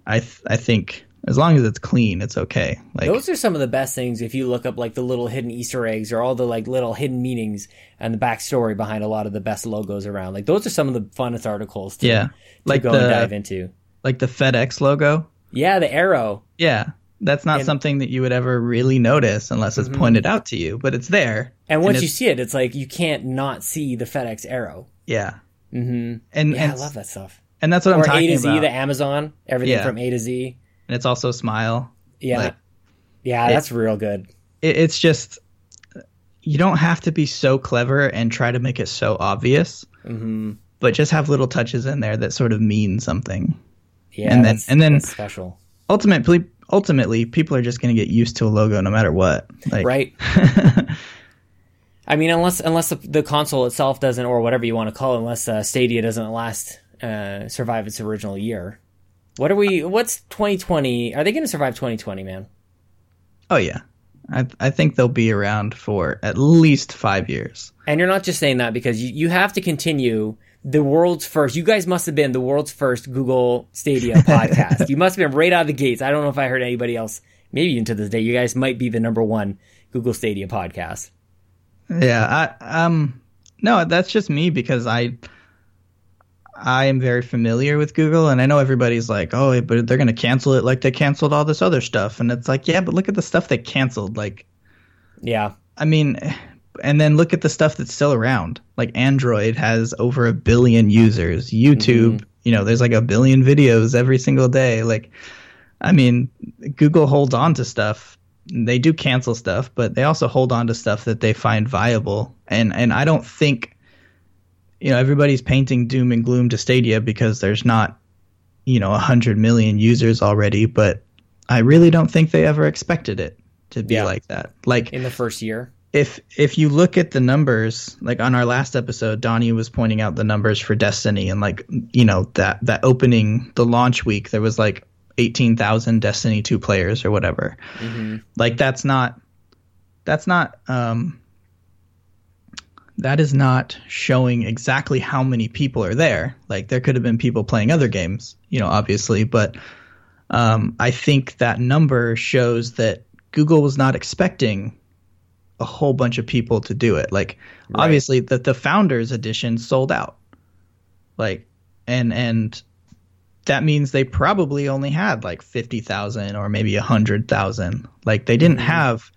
I th- I think as long as it's clean, it's okay. Like Those are some of the best things if you look up like the little hidden Easter eggs or all the like little hidden meanings and the backstory behind a lot of the best logos around. Like those are some of the funnest articles to, yeah, to like go and dive into. like the FedEx logo. Yeah, the arrow. Yeah, that's not And- something that you would ever really notice unless it's pointed out to you, but it's there. And once you see it, it's like you can't not see the FedEx arrow. Yeah, Mm-hmm. and Yeah, and I love that stuff. And that's what I'm talking about. A to Z, about. the Amazon, everything Yeah. from A to Z. and it's also smile. Yeah, Like- yeah, It- that's real good. It, it's just you don't have to be so clever and try to make it so obvious, hmm but just have little touches in there that sort of mean something. Yeah, And then- and then- special, Ultimately, ultimately, people are just going to get used to a logo no matter what. Like, right? I mean, unless unless the, the console itself doesn't, or whatever you want to call it, unless uh, Stadia doesn't last uh, survive its original year. What are we? What's 2020? Are they going to survive 2020, man? oh yeah, I I think they'll be around for at least five years. And you're not just saying that because you, you have to continue the world's first. You guys must have been the world's first Google Stadia podcast. you must have been right out of the gates. I don't know if I heard anybody else. Maybe even to this day, you guys might be the number one Google Stadia podcast. Yeah, I um no, that's just me because I I am very familiar with Google and I know everybody's like, "Oh, but they're going to cancel it like they canceled all this other stuff." And it's like, "Yeah, but look at the stuff they canceled." Like, Yeah, I mean, and then look at the stuff that's still around. Like Android has over a billion users. YouTube, mm-hmm. you know, there's like a billion videos every single day. Like I mean, Google holds on to stuff. They do cancel stuff, but they also hold on to stuff that they find viable. And and I don't think you know everybody's painting doom and gloom to Stadia because there's not you know a hundred million users already. But I really don't think they ever expected it to be Yeah. like that. Like in the first year. if if you look at the numbers, like on our last episode, Donnie was pointing out the numbers for Destiny, and like you know that that opening the launch week, there was like eighteen thousand Destiny two players or whatever. Like that's not that's not um that is not showing exactly how many people are there. Like there could have been people playing other games, you know, obviously, but um, I think that number shows that Google was not expecting a whole bunch of people to do it. Like obviously the the founders edition sold out. Like and and that means they probably only had like 50,000 or maybe 100,000. Like they didn't have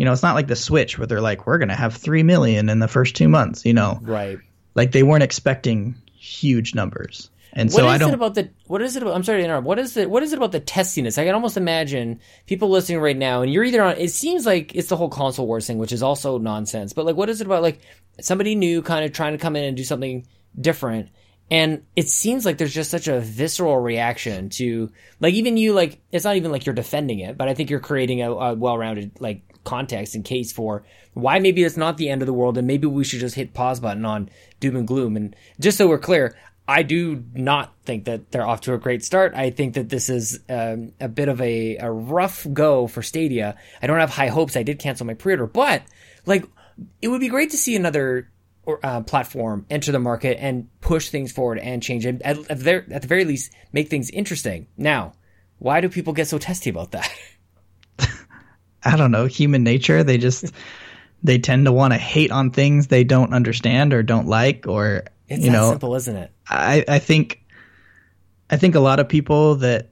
you know, it's not like the Switch where they're like we're going to have 3 million in the first 2 months, you know. Right. Like they weren't expecting huge numbers. And What so is I don't it about the? What is it? About, I'm sorry to interrupt. What is it? What is it about the testiness? I can almost imagine people listening right now, and you're either on. It seems like it's the whole console wars thing, which is also nonsense. But like, what is it about like somebody new kind of trying to come in and do something different? And it seems like there's just such a visceral reaction to like even you like it's not even like you're defending it, but I think you're creating a, a well-rounded like context and case for why maybe it's not the end of the world and maybe we should just hit pause button on doom and gloom. And just so we're clear, I do not think that they're off to a great start. I think that this is um, a bit of a, a rough go for Stadia. I don't have high hopes. I did cancel my pre-order, but like it would be great to see another uh, platform enter the market and push things forward and change it. At, at, at the very least, make things interesting. Now, why do people get so testy about that? I don't know, human nature. They just they tend to want to hate on things they don't understand or don't like or It's you that know, simple, isn't it? I, I think I think a lot of people that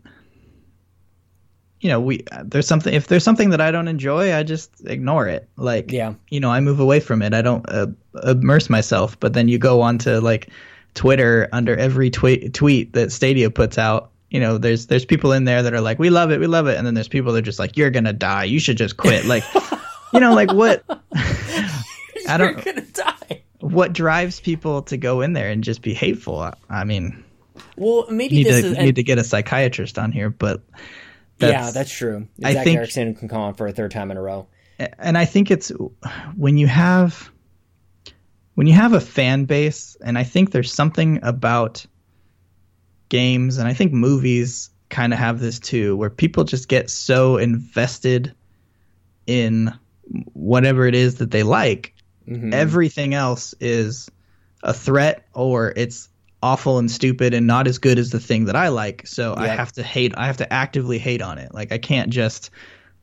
you know we there's something if there's something that I don't enjoy I just ignore it like Yeah. you know I move away from it I don't uh, immerse myself but then you go on to like Twitter under every tweet tweet that Stadia puts out you know there's there's people in there that are like we love it we love it and then there's people that are just like you're gonna die you should just quit like you know like what I don't You're gonna die. what drives people to go in there and just be hateful I, I mean Well, maybe need this to is. need to get a psychiatrist on here, but yeah, that's- that's true. I Zach think- Erickson can come on for a third time in a row. and I think it's when you have when you have a fan base, and I think there's something about games and I think movies kind of have this too, where people just get so invested in whatever it is that they like. Mm-hmm. Everything else is a threat or it's awful and stupid and not as good as the thing that I like. So yep. I have to hate. I have to actively hate on it. Like I can't just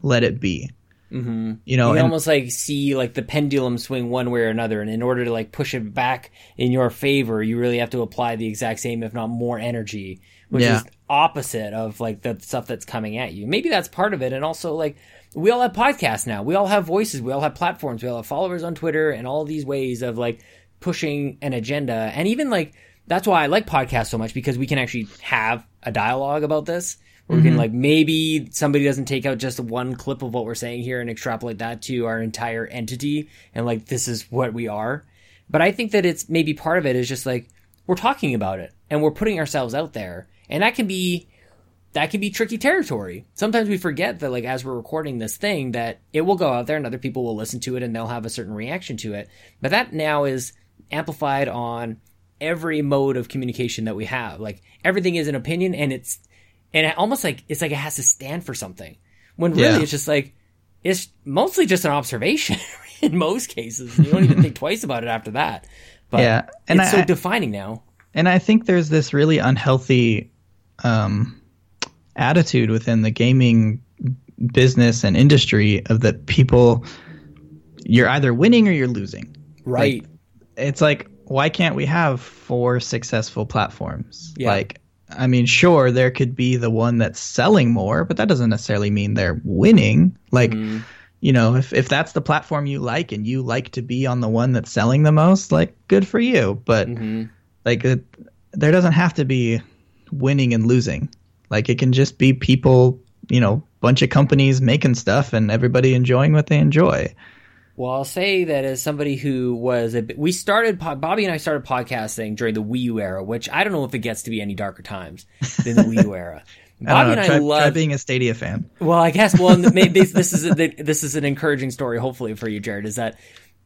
let it be. Mm-hmm. You know, you and, almost like see like the pendulum swing one way or another, and in order to like push it back in your favor, you really have to apply the exact same, if not more, energy, which yeah. is opposite of like the stuff that's coming at you. Maybe that's part of it, and also like we all have podcasts now, we all have voices, we all have platforms, we all have followers on Twitter, and all these ways of like pushing an agenda, and even like that's why I like podcasts so much because we can actually have a dialogue about this. Where mm-hmm. we can mm-hmm. like maybe somebody doesn't take out just one clip of what we're saying here and extrapolate that to our entire entity and like this is what we are. But I think that it's maybe part of it is just like we're talking about it and we're putting ourselves out there. And that can be that can be tricky territory. Sometimes we forget that like as we're recording this thing that it will go out there and other people will listen to it and they'll have a certain reaction to it. But that now is amplified on every mode of communication that we have. Like everything is an opinion and it's and it almost like it's like it has to stand for something. When really yeah. it's just like it's mostly just an observation in most cases. You don't even think twice about it after that. But yeah, and it's I, so defining now. And I think there's this really unhealthy um, attitude within the gaming business and industry of that people you're either winning or you're losing. Right. Like, it's like why can't we have four successful platforms? Yeah. Like, I mean, sure, there could be the one that's selling more, but that doesn't necessarily mean they're winning. Like, mm. you know, if, if that's the platform you like and you like to be on the one that's selling the most, like, good for you. But, mm-hmm. like, it, there doesn't have to be winning and losing. Like, it can just be people, you know, bunch of companies making stuff and everybody enjoying what they enjoy. Well, I'll say that as somebody who was a we started Bobby and I started podcasting during the Wii U era, which I don't know if it gets to be any darker times than the Wii U era. Bobby I and I love being a Stadia fan. Well, I guess well maybe this is a, this is an encouraging story hopefully for you Jared is that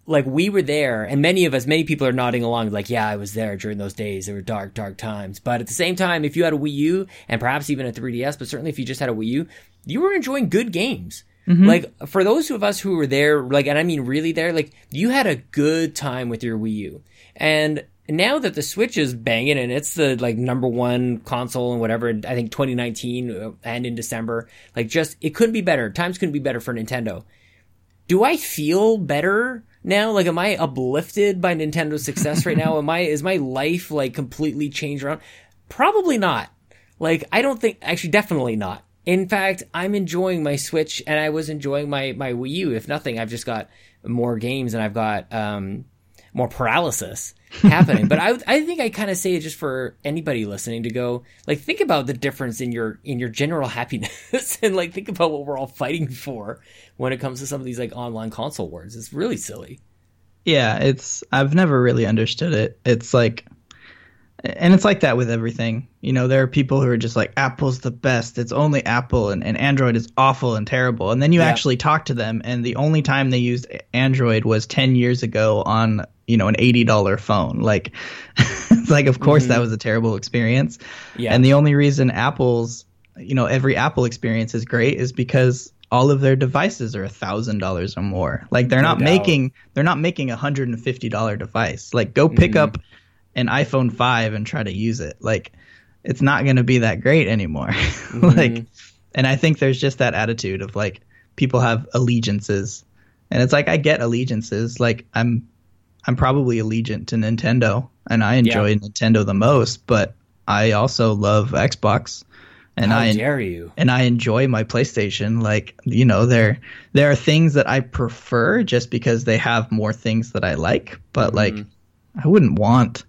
like we were there and many of us many people are nodding along like yeah I was there during those days they were dark dark times but at the same time if you had a Wii U and perhaps even a 3DS but certainly if you just had a Wii U you were enjoying good games Mm-hmm. Like for those of us who were there, like, and I mean really there, like you had a good time with your Wii U. And now that the Switch is banging and it's the like number one console and whatever, I think 2019 uh, and in December, like just it couldn't be better. Times couldn't be better for Nintendo. Do I feel better now? Like, am I uplifted by Nintendo's success right now? Am I is my life like completely changed around? Probably not. Like, I don't think actually, definitely not. In fact, I'm enjoying my Switch and I was enjoying my, my Wii U. If nothing, I've just got more games and I've got um, more paralysis happening. but I, I think I kind of say it just for anybody listening to go, like, think about the difference in your in your general happiness and like think about what we're all fighting for when it comes to some of these like online console wars. It's really silly. Yeah, it's I've never really understood it. It's like and it's like that with everything. You know, there are people who are just like, Apple's the best. It's only Apple, and, and Android is awful and terrible. And then you yeah. actually talk to them, and the only time they used Android was 10 years ago on, you know, an $80 phone. Like, like of course mm-hmm. that was a terrible experience. Yeah. And the only reason Apple's, you know, every Apple experience is great is because all of their devices are a thousand dollars or more. Like they're no not doubt. making they're not making a hundred and fifty dollar device. Like go pick mm-hmm. up an iPhone 5 and try to use it. Like it's not going to be that great anymore. Mm-hmm. like and I think there's just that attitude of like people have allegiances. And it's like I get allegiances. Like I'm I'm probably allegiant to Nintendo and I enjoy yeah. Nintendo the most, but I also love Xbox and How I dare you? And I enjoy my PlayStation. Like you know, there there are things that I prefer just because they have more things that I like. But mm-hmm. like, I wouldn't want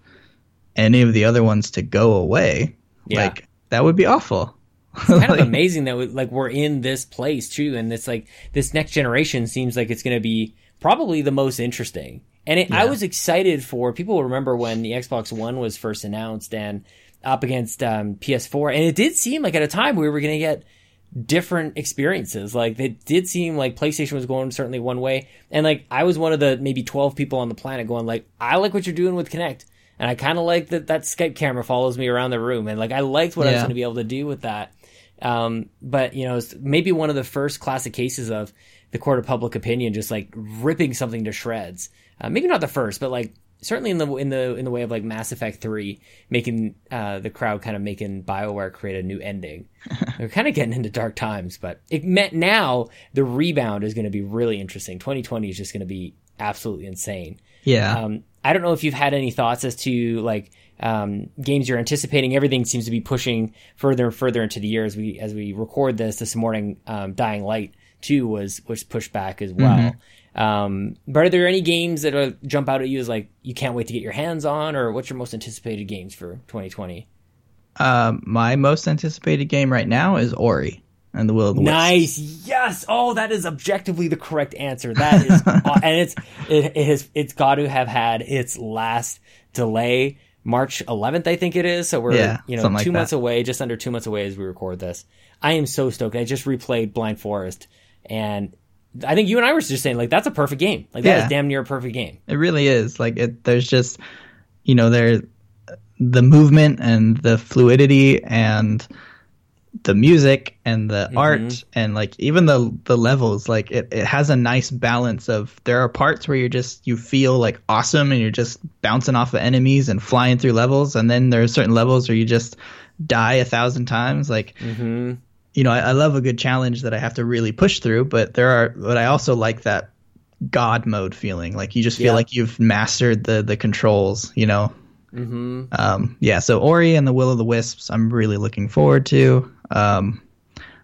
any of the other ones to go away. Yeah. Like that would be awful. It's kind like, of amazing that we, like we're in this place too, and it's like this next generation seems like it's going to be probably the most interesting. And it, yeah. I was excited for people remember when the Xbox One was first announced and up against um, PS4, and it did seem like at a time we were going to get different experiences. Like it did seem like PlayStation was going certainly one way, and like I was one of the maybe twelve people on the planet going like, I like what you're doing with Kinect. And I kind of like that that Skype camera follows me around the room, and like I liked what I was going to be able to do with that. Um, but you know, it's maybe one of the first classic cases of the court of public opinion just like ripping something to shreds. Uh, maybe not the first, but like certainly in the in the in the way of like Mass Effect Three, making uh, the crowd kind of making Bioware create a new ending. They're kind of getting into dark times, but it meant now the rebound is going to be really interesting. 2020 is just going to be absolutely insane. Yeah. Um, I don't know if you've had any thoughts as to like um, games you're anticipating. Everything seems to be pushing further and further into the year as we as we record this this morning. Um, Dying Light two was was pushed back as well. Um, but are there any games that uh, jump out at you as like you can't wait to get your hands on, or what's your most anticipated games for 2020? Um, my most anticipated game right now is Ori and the Will of the Wisps. Nice, yes. Oh, that is objectively the correct answer. That is, aw- and it's it, it has it's got to have had its last delay March 11th, I think it is. So we're Yeah, you know like two months away, just under two months away as we record this. I am so stoked. I just replayed Blind Forest, and I think you and I were just saying like that's a perfect game. Like that is Yeah. damn near a perfect game. It really is. Like it there's just you know, there the movement and the fluidity and the music and the art and like even the the levels like it, it has a nice balance of there are parts where you're just you feel like awesome and you're just bouncing off of enemies and flying through levels and then there are certain levels where you just die a thousand times like Mm-hmm. you know I, I love a good challenge that i have to really push through but there are but i also like that god mode feeling like you just feel Yeah. like you've mastered the the controls you know Mm-hmm. um, yeah, so Ori and the Will of the Wisps, I'm really looking forward to. Um,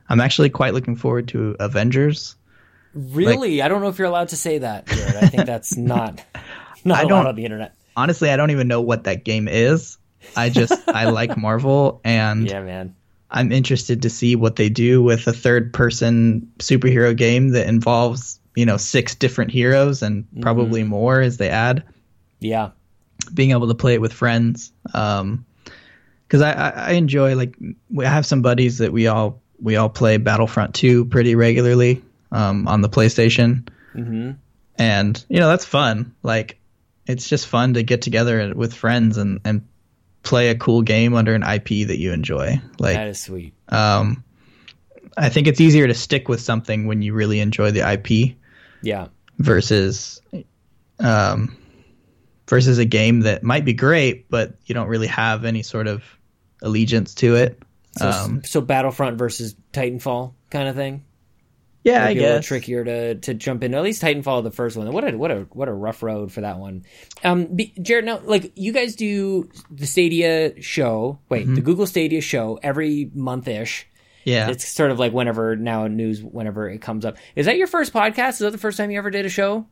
I'm actually quite looking forward to Avengers. Really, I don't know if you're allowed to say that, Jared. I think that's not not I allowed on the internet. Honestly, I don't even know what that game is. I just I like Marvel, and Yeah, man. I'm interested to see what they do with a third-person superhero game that involves you know six different heroes and probably more as they add. Yeah. Being able to play it with friends um because I, I enjoy like we I have some buddies that we all we all play battlefront 2 pretty regularly um on the playstation Mm-hmm. and you know that's fun like it's just fun to get together with friends and and play a cool game under an ip that you enjoy like That is sweet. um i think it's easier to stick with something when you really enjoy the ip Yeah. versus um, versus a game that might be great, but you don't really have any sort of allegiance to it. So, Um, so Battlefront versus Titanfall kind of thing. yeah, I be a little guess. trickier to, to jump in. At least Titanfall, the first one. What a what a what a rough road for that one. Um, be, Jared, now like you guys do the Stadia show. Wait, Mm-hmm. the Google Stadia show every month ish. Yeah, It's sort of like whenever now news whenever it comes up. Is that your first podcast? Is that the first time you ever did a show?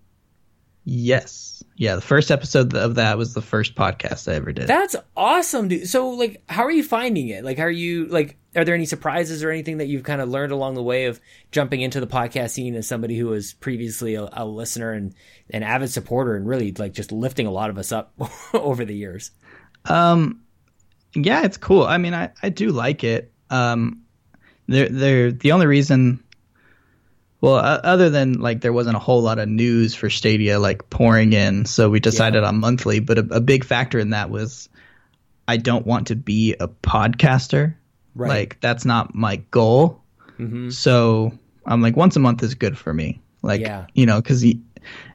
Yes, yeah. The first episode of that was the first podcast I ever did. That's awesome, dude. So, like, how are you finding it? Like, are you like, are there any surprises or anything that you've kind of learned along the way of jumping into the podcast scene as somebody who was previously a, a listener and an avid supporter and really like just lifting a lot of us up over the years? Um, yeah, it's cool. I mean, I, I do like it. Um, they're, they're the only reason. Well, uh, other than like there wasn't a whole lot of news for Stadia like pouring in, so we decided on monthly. But a, a big factor in that was I don't want to be a podcaster. Right. Like that's not my goal. Mm-hmm. So I'm like once a month is good for me. Like Yeah. you know, because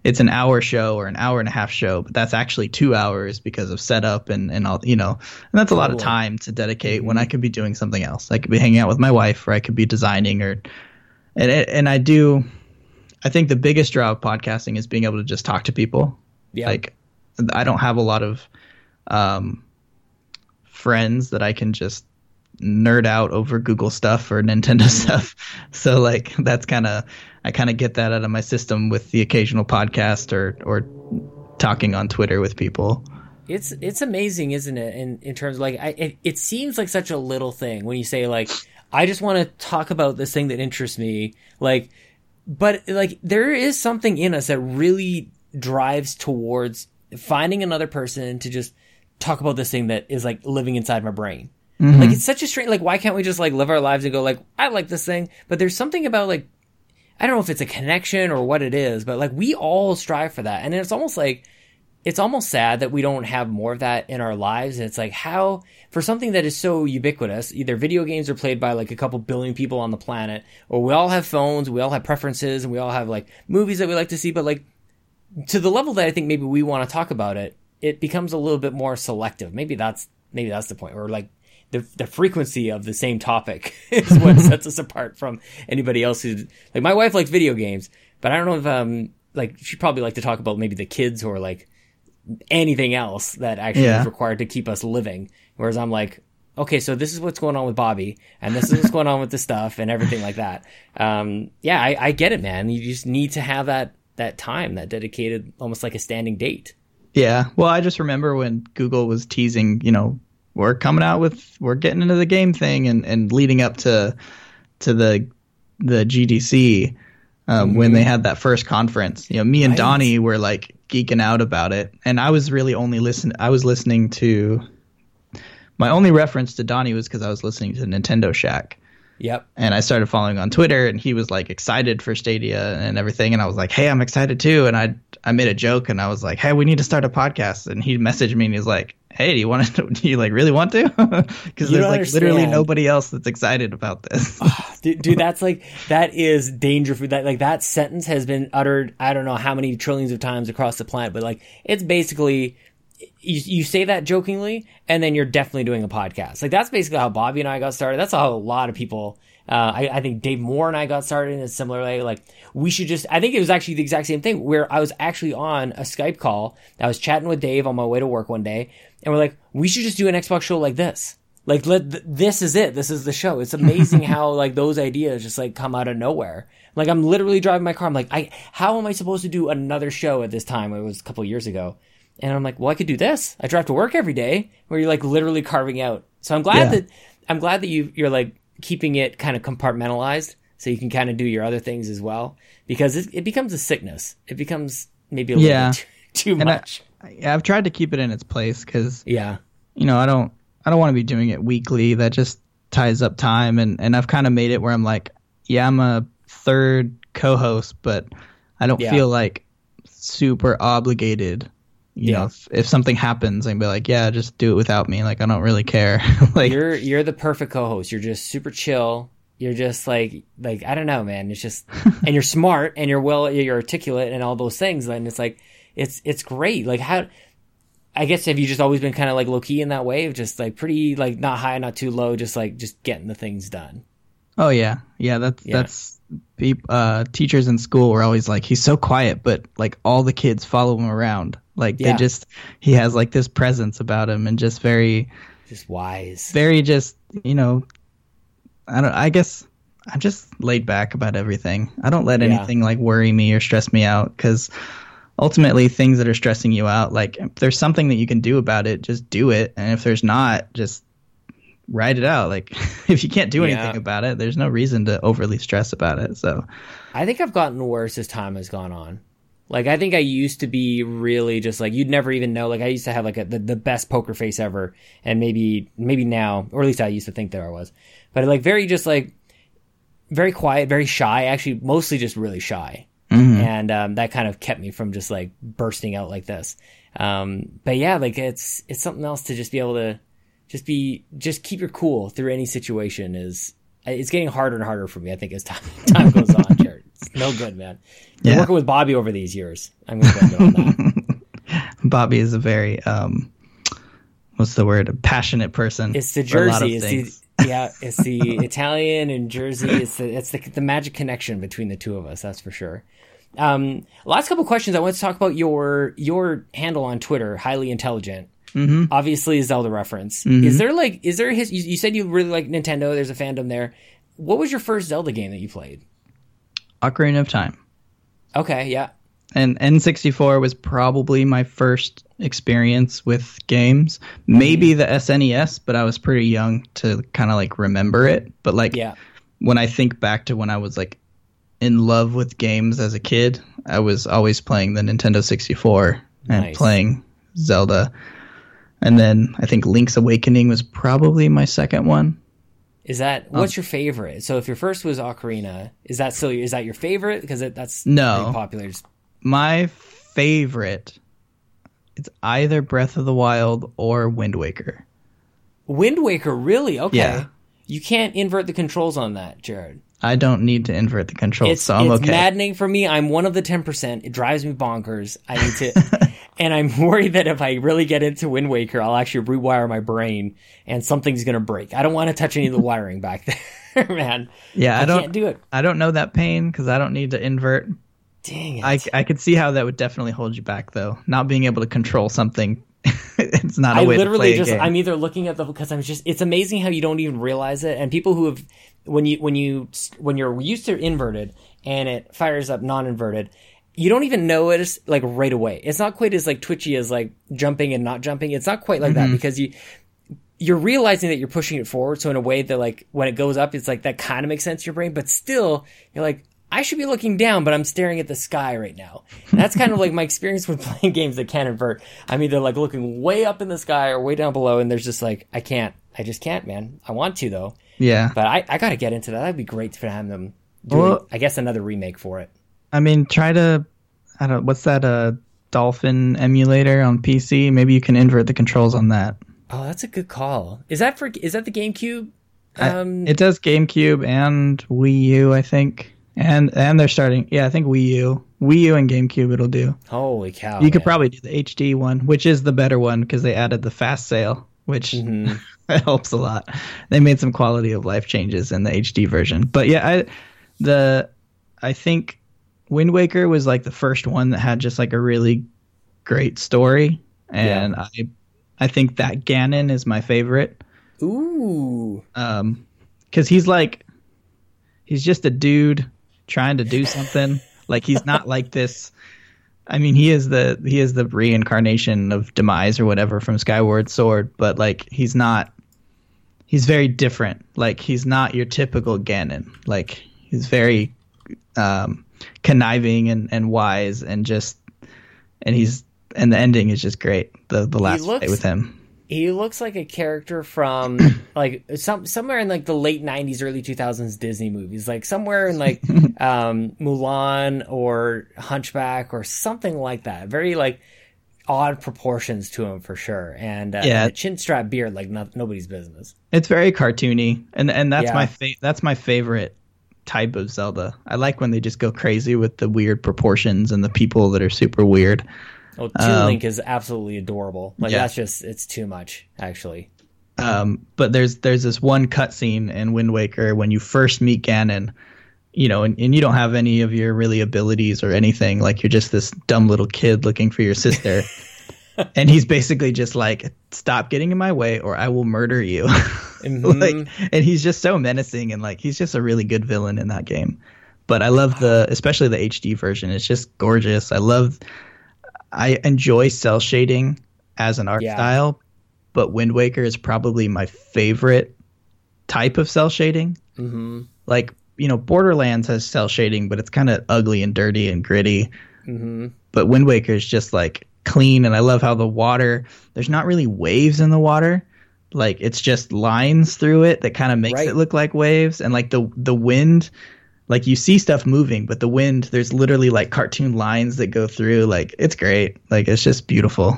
it's an hour show or an hour and a half show, but that's actually two hours because of setup and and all you know, and that's a lot of time to dedicate when I could be doing something else. I could be hanging out with my wife, or I could be designing, or and and I do. I think the biggest draw of podcasting is being able to just talk to people. Yeah. Like I don't have a lot of um, friends that I can just nerd out over Google stuff or Nintendo stuff. So like that's kind of I kind of get that out of my system with the occasional podcast or or talking on Twitter with people. It's it's amazing, isn't it? In in terms of like, I it, it seems like such a little thing when you say like, I just want to talk about this thing that interests me, like, but like there is something in us that really drives towards finding another person to just talk about this thing that is like living inside my brain. Mm-hmm. Like it's such a strange. Like, why can't we just like live our lives and go like, I like this thing, but there's something about like I don't know if it's a connection or what it is, but like we all strive for that. And it's almost like it's almost sad that we don't have more of that in our lives. And it's like how for something that is so ubiquitous, either video games are played by like a couple billion people on the planet, or we all have phones, we all have preferences, and we all have like movies that we like to see, but like to the level that I think maybe we want to talk about it, it becomes a little bit more selective. Maybe that's maybe that's the point. Or like the the frequency of the same topic is what sets us apart from anybody else who like my wife likes video games, but I don't know if um like she'd probably like to talk about maybe the kids who are like anything else that actually Yeah. is required to keep us living. Whereas I'm like, okay, so this is what's going on with Bobby, and this is what's going on with the stuff and everything like that. Um, yeah, I, I get it, man. You just need to have that that time, that dedicated, almost like a standing date. Yeah. Well, I just remember when Google was teasing, you know, we're coming out with we're getting into the game thing and and leading up to to the the GDC um, when they had that first conference. You know, me and Right. Donnie were like geeking out about it, and I was really only listen. I was listening to my only reference to Donnie was because I was listening to Nintendo Shack Yep. and I started following on Twitter, and he was like excited for Stadia and everything, and I was like, "Hey, I'm excited too." And I I made a joke, and I was like, "Hey, we need to start a podcast." And he messaged me, and he's like, "Hey, do you want to? Do you like really want to?" Because there's like literally nobody else that's excited about this. Ah, dude, dude, that's like that is danger food. That like that sentence has been uttered. I don't know how many trillions of times across the planet, but like it's basically you, you say that jokingly, and then you're definitely doing a podcast. Like that's basically how Bobby and I got started. That's how a lot of people. Uh, I, I think Dave Moore and I got started in a similar way. Like we should just. I think it was actually the exact same thing where I was actually on a Skype call. I was chatting with Dave on my way to work one day, and we're like, we should just do an Xbox show like this. Like let th- this is it. This is the show. It's amazing how like those ideas just like come out of nowhere. Like I'm literally driving my car. I'm like, I how am I supposed to do another show at this time? It was a couple years ago, and I'm like, well, I could do this. I drive to work every day, where you're like literally carving out. So I'm glad Yeah. that I'm glad that you you're like keeping it kind of compartmentalized, so you can kind of do your other things as well. Because it, it becomes a sickness. It becomes maybe a little Yeah. bit too, too much. I, I've tried to keep it in its place because yeah. you know I don't I don't want to be doing it weekly. That just ties up time, and and I've kind of made it where I'm like, yeah, I'm a third co-host, but I don't Yeah. feel like super obligated. You Yeah. know, if, if something happens, I can be like, yeah, just do it without me. Like I don't really care. like you're you're the perfect co-host. You're just super chill. You're just like like I don't know, man. It's just and you're smart and you're well you're articulate and all those things. And it's like it's it's great. Like how I guess have you just always been kind of like low key in that way of just like pretty like not high, not too low, just like just getting the things done. Oh yeah, yeah. That's Yeah. that's uh, teachers in school were always like, he's so quiet, but like all the kids follow him around. Like Yeah. they just he has like this presence about him, and just very Just wise. very just you know, I don't. I guess I'm just laid back about everything. I don't let Yeah. anything like worry me or stress me out because ultimately things that are stressing you out, like if there's something that you can do about it, just do it, and if there's not, just write it out. Like if you can't do Yeah. anything about it, there's no reason to overly stress about it. So I think I've gotten worse as time has gone on. Like I think I used to be really just like you'd never even know. Like I used to have like a, the the best poker face ever, and maybe maybe now, or at least I used to think there I was, but like very just like very quiet, very shy. Actually, mostly just really shy, and um, that kind of kept me from just like bursting out like this. Um, but yeah, like it's it's something else to just be able to just be just keep your cool through any situation is it's getting harder and harder for me. I think as time time goes on, no good, man. Been Yeah. working with Bobby over these years. I'm going to blame it on that. Bobby is a very um, what's the word? A passionate person. It's the for a lot of Jersey. It's things. the yeah. It's the Italian and Jersey. It's the it's the, the magic connection between the two of us. That's for sure. Um, last couple questions. I want to talk about your your handle on Twitter. Highly intelligent. Mm-hmm. Obviously, a Zelda reference. Is there like is there his? You, you said you really like Nintendo. There's a fandom there. What was your first Zelda game that you played? Ocarina of Time. Okay, yeah, and N64 was probably my first experience with games. Maybe mm-hmm. the SNES, but I was pretty young to kind of like remember it. But like yeah. when I think back to when I was like in love with games as a kid, I was always playing the Nintendo 64 and Nice. playing Zelda. And then I think Link's Awakening was probably my second one. Is that Um, what's your favorite? So if your first was Ocarina, is that still is that your favorite? Because it, that's No. popular. My favorite it's either Breath of the Wild or Wind Waker. Wind Waker, really? Okay. Yeah. You can't invert the controls on that, Jared. I don't need to invert the controls, It's, so I'm it's okay. maddening for me. I'm one of the 10%. It drives me bonkers. I need to, and I'm worried that if I really get into Wind Waker, I'll actually rewire my brain and something's going to break. I don't want to touch any of the wiring back there, man. yeah, I, I don't can't do it. I don't know that pain because I don't need to invert. Dang it. I I could see how that would definitely hold you back though. Not being able to control something, it's not a I way to literally play just. I'm either looking at the because I'm just it's amazing how you don't even realize it and people who have when you when you when you're used to inverted and it fires up non-inverted you don't even know it is like right away. It's not quite as like twitchy as like jumping and not jumping. It's not quite like Mm-hmm. that because you you're realizing that you're pushing it forward. So in a way that like when it goes up, it's like that kind of makes sense to your brain, but still you're like, I should be looking down, but I'm staring at the sky right now. And that's kind of like my experience with playing games that can't invert. I'm either like looking way up in the sky or way down below, and there's just like I can't. I just can't, man. I want to though, yeah, but I, I got to get into that. That'd be great to have them doing. Well- I guess another remake for it. I mean, try to. I don't. What's that? Uh, Dolphin emulator on PC. Maybe you can invert the controls on that. Oh, that's a good call. Is that for? Is that the GameCube? I- Um, it does GameCube and Wii U, I think, and and they're starting. Yeah, I think Wii U, Wii U and GameCube. It'll do. holy cow! you could probably do the HD one, which is the better one because they added the fast sail, which Mm-hmm. helps a lot. They made some quality of life changes in the HD version. But yeah, I the I think Wind Waker was like the first one that had just like a really great story, and I I think that Ganon is my favorite. Ooh. um because he's like he's just a dude trying to do something. Like he's not like this i mean he is the he is the reincarnation of demise or whatever from skyward sword but like he's not he's very different. Like he's not your typical ganon. Like he's very um conniving and and wise and just and he's and the ending is just great the the last looks- fight with him He looks like a character from like some somewhere in like the late '90s, early 2000s Disney movies, like somewhere in like um, Mulan or Hunchback or something like that. Very like odd proportions to him for sure, and uh, Yeah. and a chin strap beard like not, nobody's business. It's very cartoony, and and that's Yeah. my fa- that's my favorite type of Zelda. I like when they just go crazy with the weird proportions and the people that are super weird. Oh, Toon Link is absolutely adorable. Like Um, yeah. that's just it's too much actually. Um, but there's there's this one cutscene in Wind Waker when you first meet Ganon, you know, and, and you don't have any of your really abilities or anything. Like you're just this dumb little kid looking for your sister. and he's basically just like, stop getting in my way or I will murder you. Mhm. like, and he's just so menacing and like he's just a really good villain in that game. But I love the, especially the HD version. It's just gorgeous. I love, I enjoy cel shading as an art Yeah. style, but Wind Waker is probably my favorite type of cel shading. hmm Like, you know, Borderlands has cel shading, but it's kind of ugly and dirty and gritty. hmm But Wind Waker is just like clean, and I love how the water, there's not really waves in the water. Like it's just lines through it that kind of makes Right. it look like waves, and like the the wind, like you see stuff moving, but the wind, there's literally like cartoon lines that go through. Like it's great. Like it's just beautiful.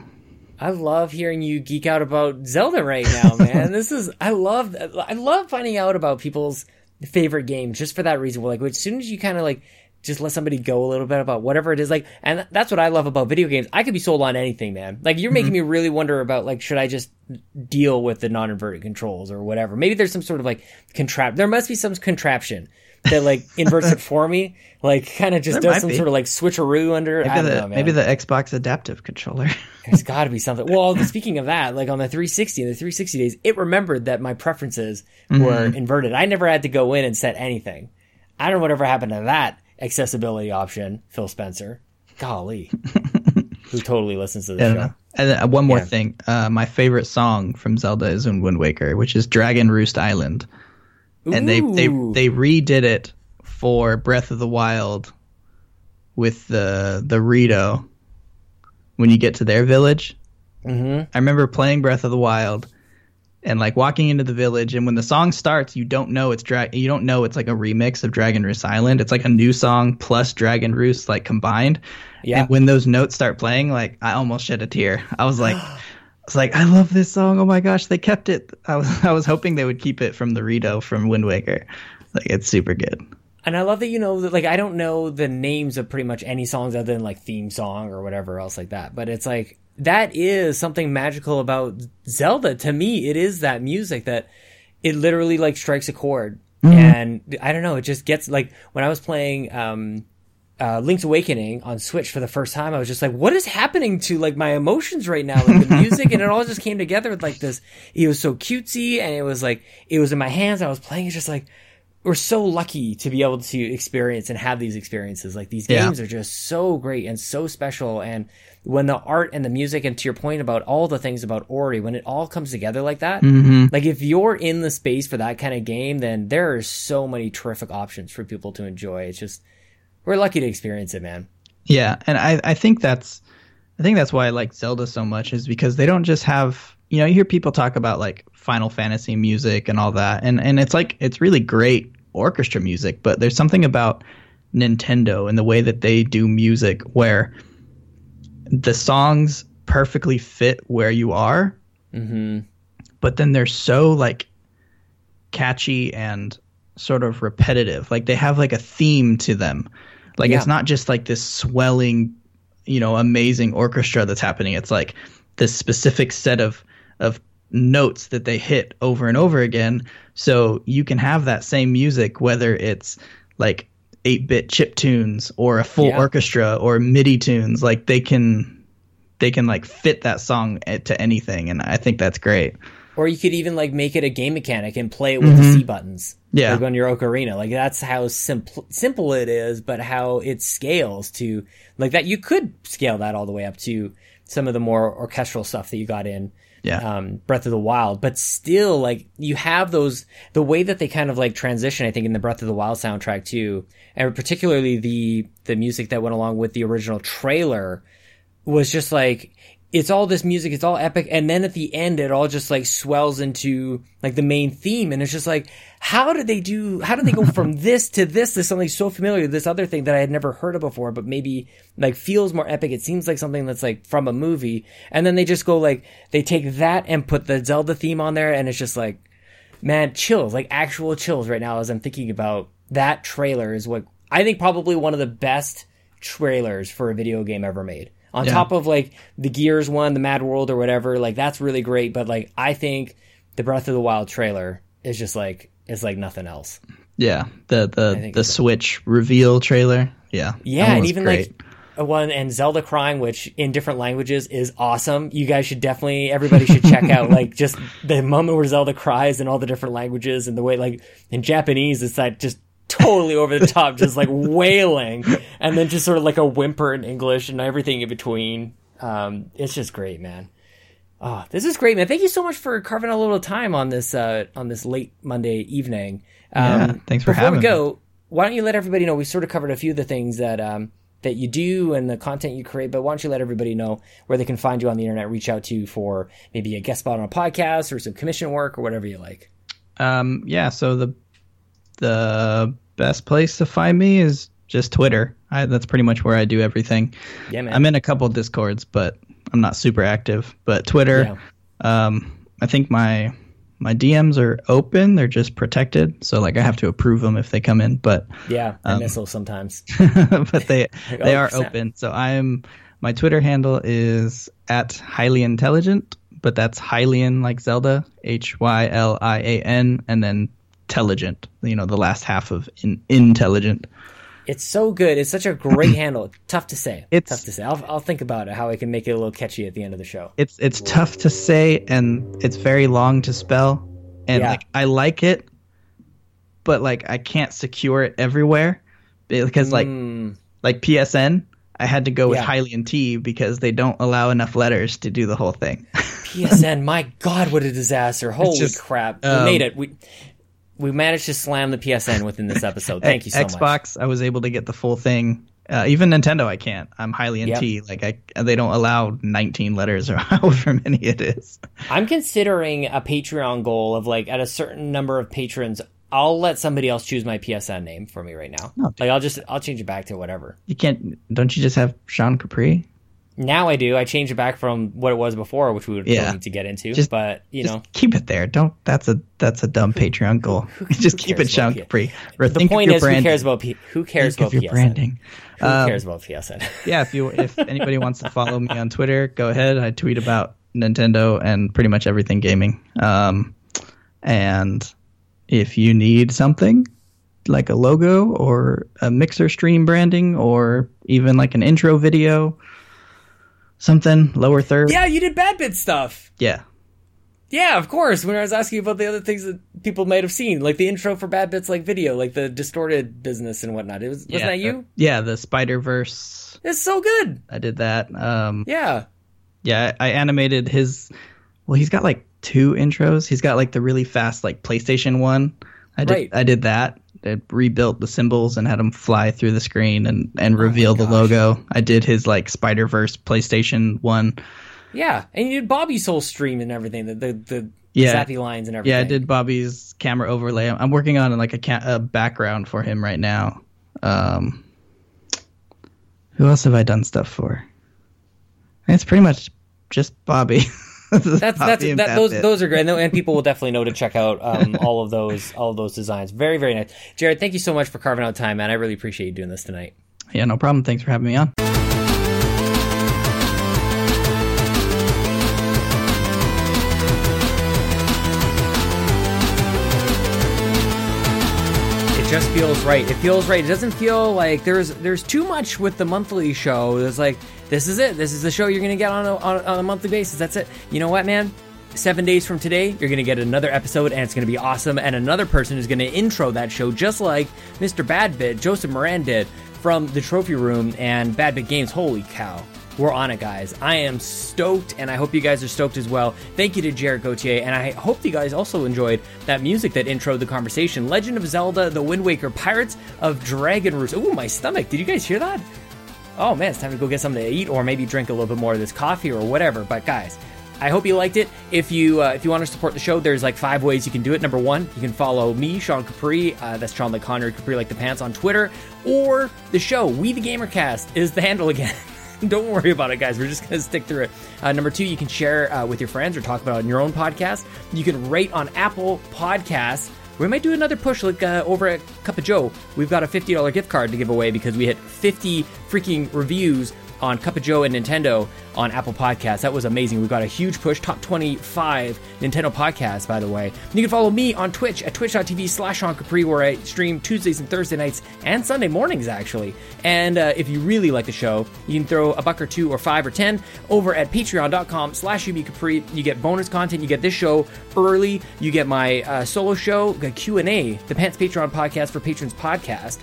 I love hearing you geek out about Zelda right now, man. this is I love I love finding out about people's favorite games just for that reason. Like as soon as you kind of like just let somebody go a little bit about whatever it is like and that's what I love about video games. I could be sold on anything, man. Like you're making mm-hmm. me really wonder about like should I just deal with the non-inverted controls or whatever. Maybe there's some sort of like contrap there must be some contraption that like inverts it for me. Like kind of just There does some be. sort of like switcheroo under I Maybe don't the know, man. maybe the Xbox adaptive controller. There's got to be something. Well, speaking of that, like on the 360, the 360 days, it remembered that my preferences were mm-hmm. inverted. I never had to go in and set anything. I don't know whatever happened to that accessibility option, Phil Spencer. Golly. Who totally listens to the Yeah. show. And then, uh, one more Yeah. thing, uh, my favorite song from Zelda is in Wind Waker, which is Dragon Roost Island. and they they they redid it for Breath of the Wild with the the Rito when you get to their village. Mhm. I remember playing Breath of the Wild and like walking into the village and when the song starts you don't know it's drag you don't know it's like a remix of Dragon Roost Island. It's like a new song plus Dragon Roost like combined. Yeah. And when those notes start playing, like I almost shed a tear. I was like, I was like, I love this song. Oh my gosh, they kept it. I was I was hoping they would keep it from the Rito from Wind Waker. Like it's super good. And I love that you know that like I don't know the names of pretty much any songs other than like theme song or whatever else like that. But it's like that is something magical about Zelda to me. It is that music that it literally like strikes a chord. And I don't know, it just gets like when I was playing um uh, Link's Awakening on Switch for the first time, I was just like, what is happening to like my emotions right now? Like the music and it all just came together with like this. It was so cutesy and it was like, it was in my hands. I was playing. It's just like, we're so lucky to be able to experience and have these experiences. Like these Yeah. games are just so great and so special. And when the art and the music, and to your point about all the things about Ori, when it all comes together like that, mm-hmm. like if you're in the space for that kind of game, then there are so many terrific options for people to enjoy. It's just, we're lucky to experience it, man. Yeah, and I, I think that's I think that's why I like Zelda so much is because they don't just have you know you hear people talk about like Final Fantasy music and all that and and it's like it's really great orchestra music but there's something about Nintendo and the way that they do music where the songs perfectly fit where you are hmm but then they're so like catchy and sort of repetitive. Like they have like a theme to them. Like Yeah. it's not just like this swelling, you know, amazing orchestra that's happening. It's like this specific set of of notes that they hit over and over again. So you can have that same music whether it's like 8-bit chip tunes or a full Yeah. orchestra or MIDI tunes. Like they can they can like fit that song eh, to anything and I think that's great. Or you could even like make it a game mechanic and play it with the C buttons. Mm-hmm. Yeah. Like on your ocarina. Like that's how simple simple it is, but how it scales to like that. You could scale that all the way up to some of the more orchestral stuff that you got in Yeah. um, Breath of the Wild, but still, like you have those the way that they kind of like transition. I think in the Breath of the Wild soundtrack too, and particularly the the music that went along with the original trailer was just like it's all this music, it's all epic, and then at the end it all just like swells into like the main theme, and it's just like how did they do? How did they go from this to this to something so familiar, this other thing that I had never heard of before, but maybe like feels more epic? It seems like something that's like from a movie, and then they just go like they take that and put the Zelda theme on there, and it's just like man, chills, like actual chills right now as I'm thinking about that trailer is what I think probably one of the best trailers for a video game ever made. On Yeah. top of like the Gears one, the Mad World or whatever, like that's really great. But like I think the Breath of the Wild trailer is just like it's like nothing else. Yeah, the the the Switch reveal trailer. Yeah, Yeah, and even great. like one and Zelda crying, which in different languages is awesome. You guys should definitely, everybody should check out like just the moment where Zelda cries in all the different languages and the way like in Japanese it's like just totally over the top, just like wailing, and then just sort of like a whimper in English and everything in between. Um, it's just great, man. Oh, this is great, man. Thank you so much for carving a little time on this uh, on this late Monday evening. Um, Yeah, thanks for before having we me. go, why don't you let everybody know? We sort of covered a few of the things that um, that you do and the content you create, but why don't you let everybody know where they can find you on the internet, reach out to you for maybe a guest spot on a podcast or some commission work or whatever you like. Um, yeah, so the the best place to find me is just Twitter. I, that's pretty much where I do everything. Yeah, man. I'm in a couple of discords, but I'm not super active. But Twitter, um, I think my my DMs are open. They're just protected, so like I have to approve them if they come in. But yeah, I um, miss those sometimes. but they they oh, are open. So I'm my Twitter handle is at highly intelligent, but that's Hylian like Zelda, H Y L I A N, and then intelligent. You know the last half of in, intelligent. It's so good. It's such a great handle. Tough to say. It's- tough to say. I'll, I'll think about it how I can make it a little catchy at the end of the show. It's it's tough to say and it's very long to spell, and Yeah. like I like it, but like I can't secure it everywhere because like Mm, like PSN. I had to go with Yeah. Hylian T because they don't allow enough letters to do the whole thing. PSN, my God, what a disaster! Holy just, crap, we um, made it. We we managed to slam the PSN within this episode. Thank you so much. Xbox, I was able to get the full thing. Uh, even Nintendo, I can't. I'm Hylian Yep. T. Like I, they don't allow 19 letters or however many it is. I'm considering a Patreon goal of like at a certain number of patrons I'll let somebody else choose my PSN name for me right now. No, like I'll just I'll change it back to whatever. You can't. Don't you just have Sean Capri? Now I do. I changed it back from what it was before, which we would Yeah. need to get into. Just- but you Just know, keep it there. Don't. That's a that's a dumb Patreon goal. just keep it Sean Capri. The point is, who cares about P- who cares Think about your PSN? branding. Who Um, cares about PSN? yeah, if you if anybody wants to follow me on Twitter, go ahead. I tweet about Nintendo and pretty much everything gaming. Um, and if you need something like a logo or a mixer stream branding or even like an intro video, something lower third. yeah, you did bad bit stuff. Yeah. Yeah, of course. When I was asking about the other things that people might have seen, like the intro for Bad Bits, like video, like the distorted business and whatnot. It was wasn't that you? Yeah, the Spider Verse. It's so good. I did that. Um, Yeah. yeah, I animated his. Well, he's got like two intros. He's got like the really fast like PlayStation one. I did Right. I did that. I rebuilt the symbols and had him fly through the screen and and reveal the Oh gosh. logo. I did his like Spider Verse PlayStation one. Yeah. And you did Bobby's whole stream and everything, the the, the Yeah. zappy lines and everything. Yeah, I did Bobby's camera overlay. I'm working on like a, ca- a background for him right now. Um, who else have I done stuff for? It's pretty much just Bobby. That's that's that, those Bit. those are great, and, and people will definitely know to check out um, all of those all of those designs. Very very nice, Jared. Thank you so much for carving out time, man. I really appreciate you doing this tonight. Yeah, no problem. Thanks for having me on. It just feels right. It feels right. It doesn't feel like there's there's too much with the monthly show. It's like this is it. This is the show you're gonna get on a, on, on a monthly basis. That's it. You know what, man? Seven days from today, you're gonna get another episode, and it's gonna be awesome. And another person is gonna intro that show, just like Mr. Badbit, Joseph Moran did from the Trophy Room and Badbit Games. Holy cow! We're on it, guys. I am stoked, and I hope you guys are stoked as well. Thank you to Jared Gauthier, and I hope you guys also enjoyed that music that introed the conversation. Legend of Zelda, The Wind Waker, Pirates of Dragon Roost. Ooh, my stomach. Did you guys hear that? Oh man, it's time to go get something to eat, or maybe drink a little bit more of this coffee or whatever. But guys, I hope you liked it. If you uh, if you want to support the show, there's like five ways you can do it. Number one, you can follow me, Sean Capri. Uh, that's Sean like Connery Capri like the pants on Twitter, or the show We the Gamercast is the handle again. Don't worry about it, guys. We're just going to stick through it. Uh, number two, you can share uh, with your friends or talk about it on your own podcast. You can rate on Apple Podcasts. We might do another push like uh, over at Cup of Joe. We've got a $50 gift card to give away because we hit 50 freaking reviews on Cup of Joe and Nintendo on Apple Podcasts. That was amazing. We got a huge push, top 25 Nintendo podcasts, by the way. You can follow me on Twitch at twitch.tv slash Capri, where I stream Tuesdays and Thursday nights and Sunday mornings, actually. And uh, if you really like the show, you can throw a buck or two or five or ten over at patreon.com slash Capri. You get bonus content. You get this show early. You get my uh, solo show, the Q&A, the Pants Patreon podcast for patrons podcast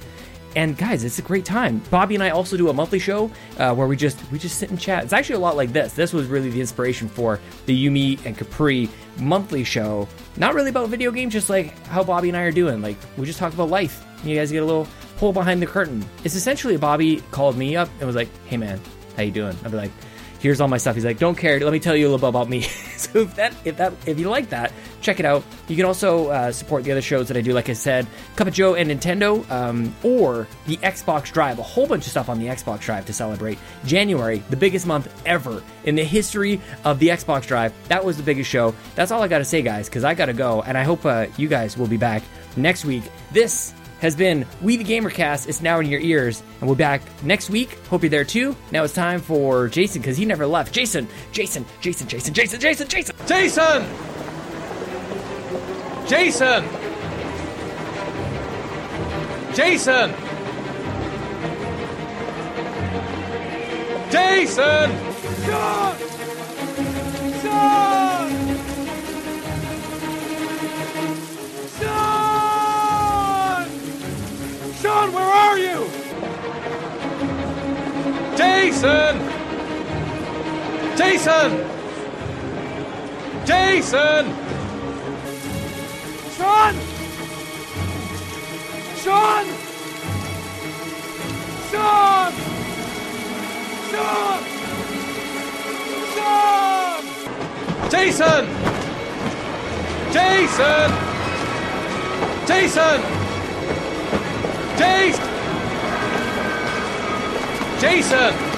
and guys it's a great time. Bobby and i also do a monthly show uh, where we just we just sit and chat. It's actually a lot like this. This was really the inspiration for the yumi and capri monthly show. Not really about video games just like how bobby and i are doing. Like we just talk about life. You guys get a little pull behind the curtain. It's essentially bobby called me up and was like hey man how you doing? I'd be like here's all my stuff. He's like don't care. Let me tell you a little bit about me. So if that if that if you like that check it out. You can also uh, support the other shows that i do like i said cup of joe and nintendo um, or the xbox drive. A whole bunch of stuff on the xbox drive to celebrate. January the biggest month ever in the history of the xbox drive. That was the biggest show. That's all i gotta say guys because i gotta go and i hope uh, you guys will be back next week. This has been We the Gamercast. It's now in your ears, and we'll be back next week. Hope you're there too. Now it's time for Jason because he never left. Jason, Jason, Jason, Jason, Jason, Jason, Jason. Jason! Jason! Jason! Jason! Sean! Sean! Sean, where are you? Jason! Jason! Jason! Sean! Sean! Sean! Sean! Sean! Jason! Jason! Jason! Jason!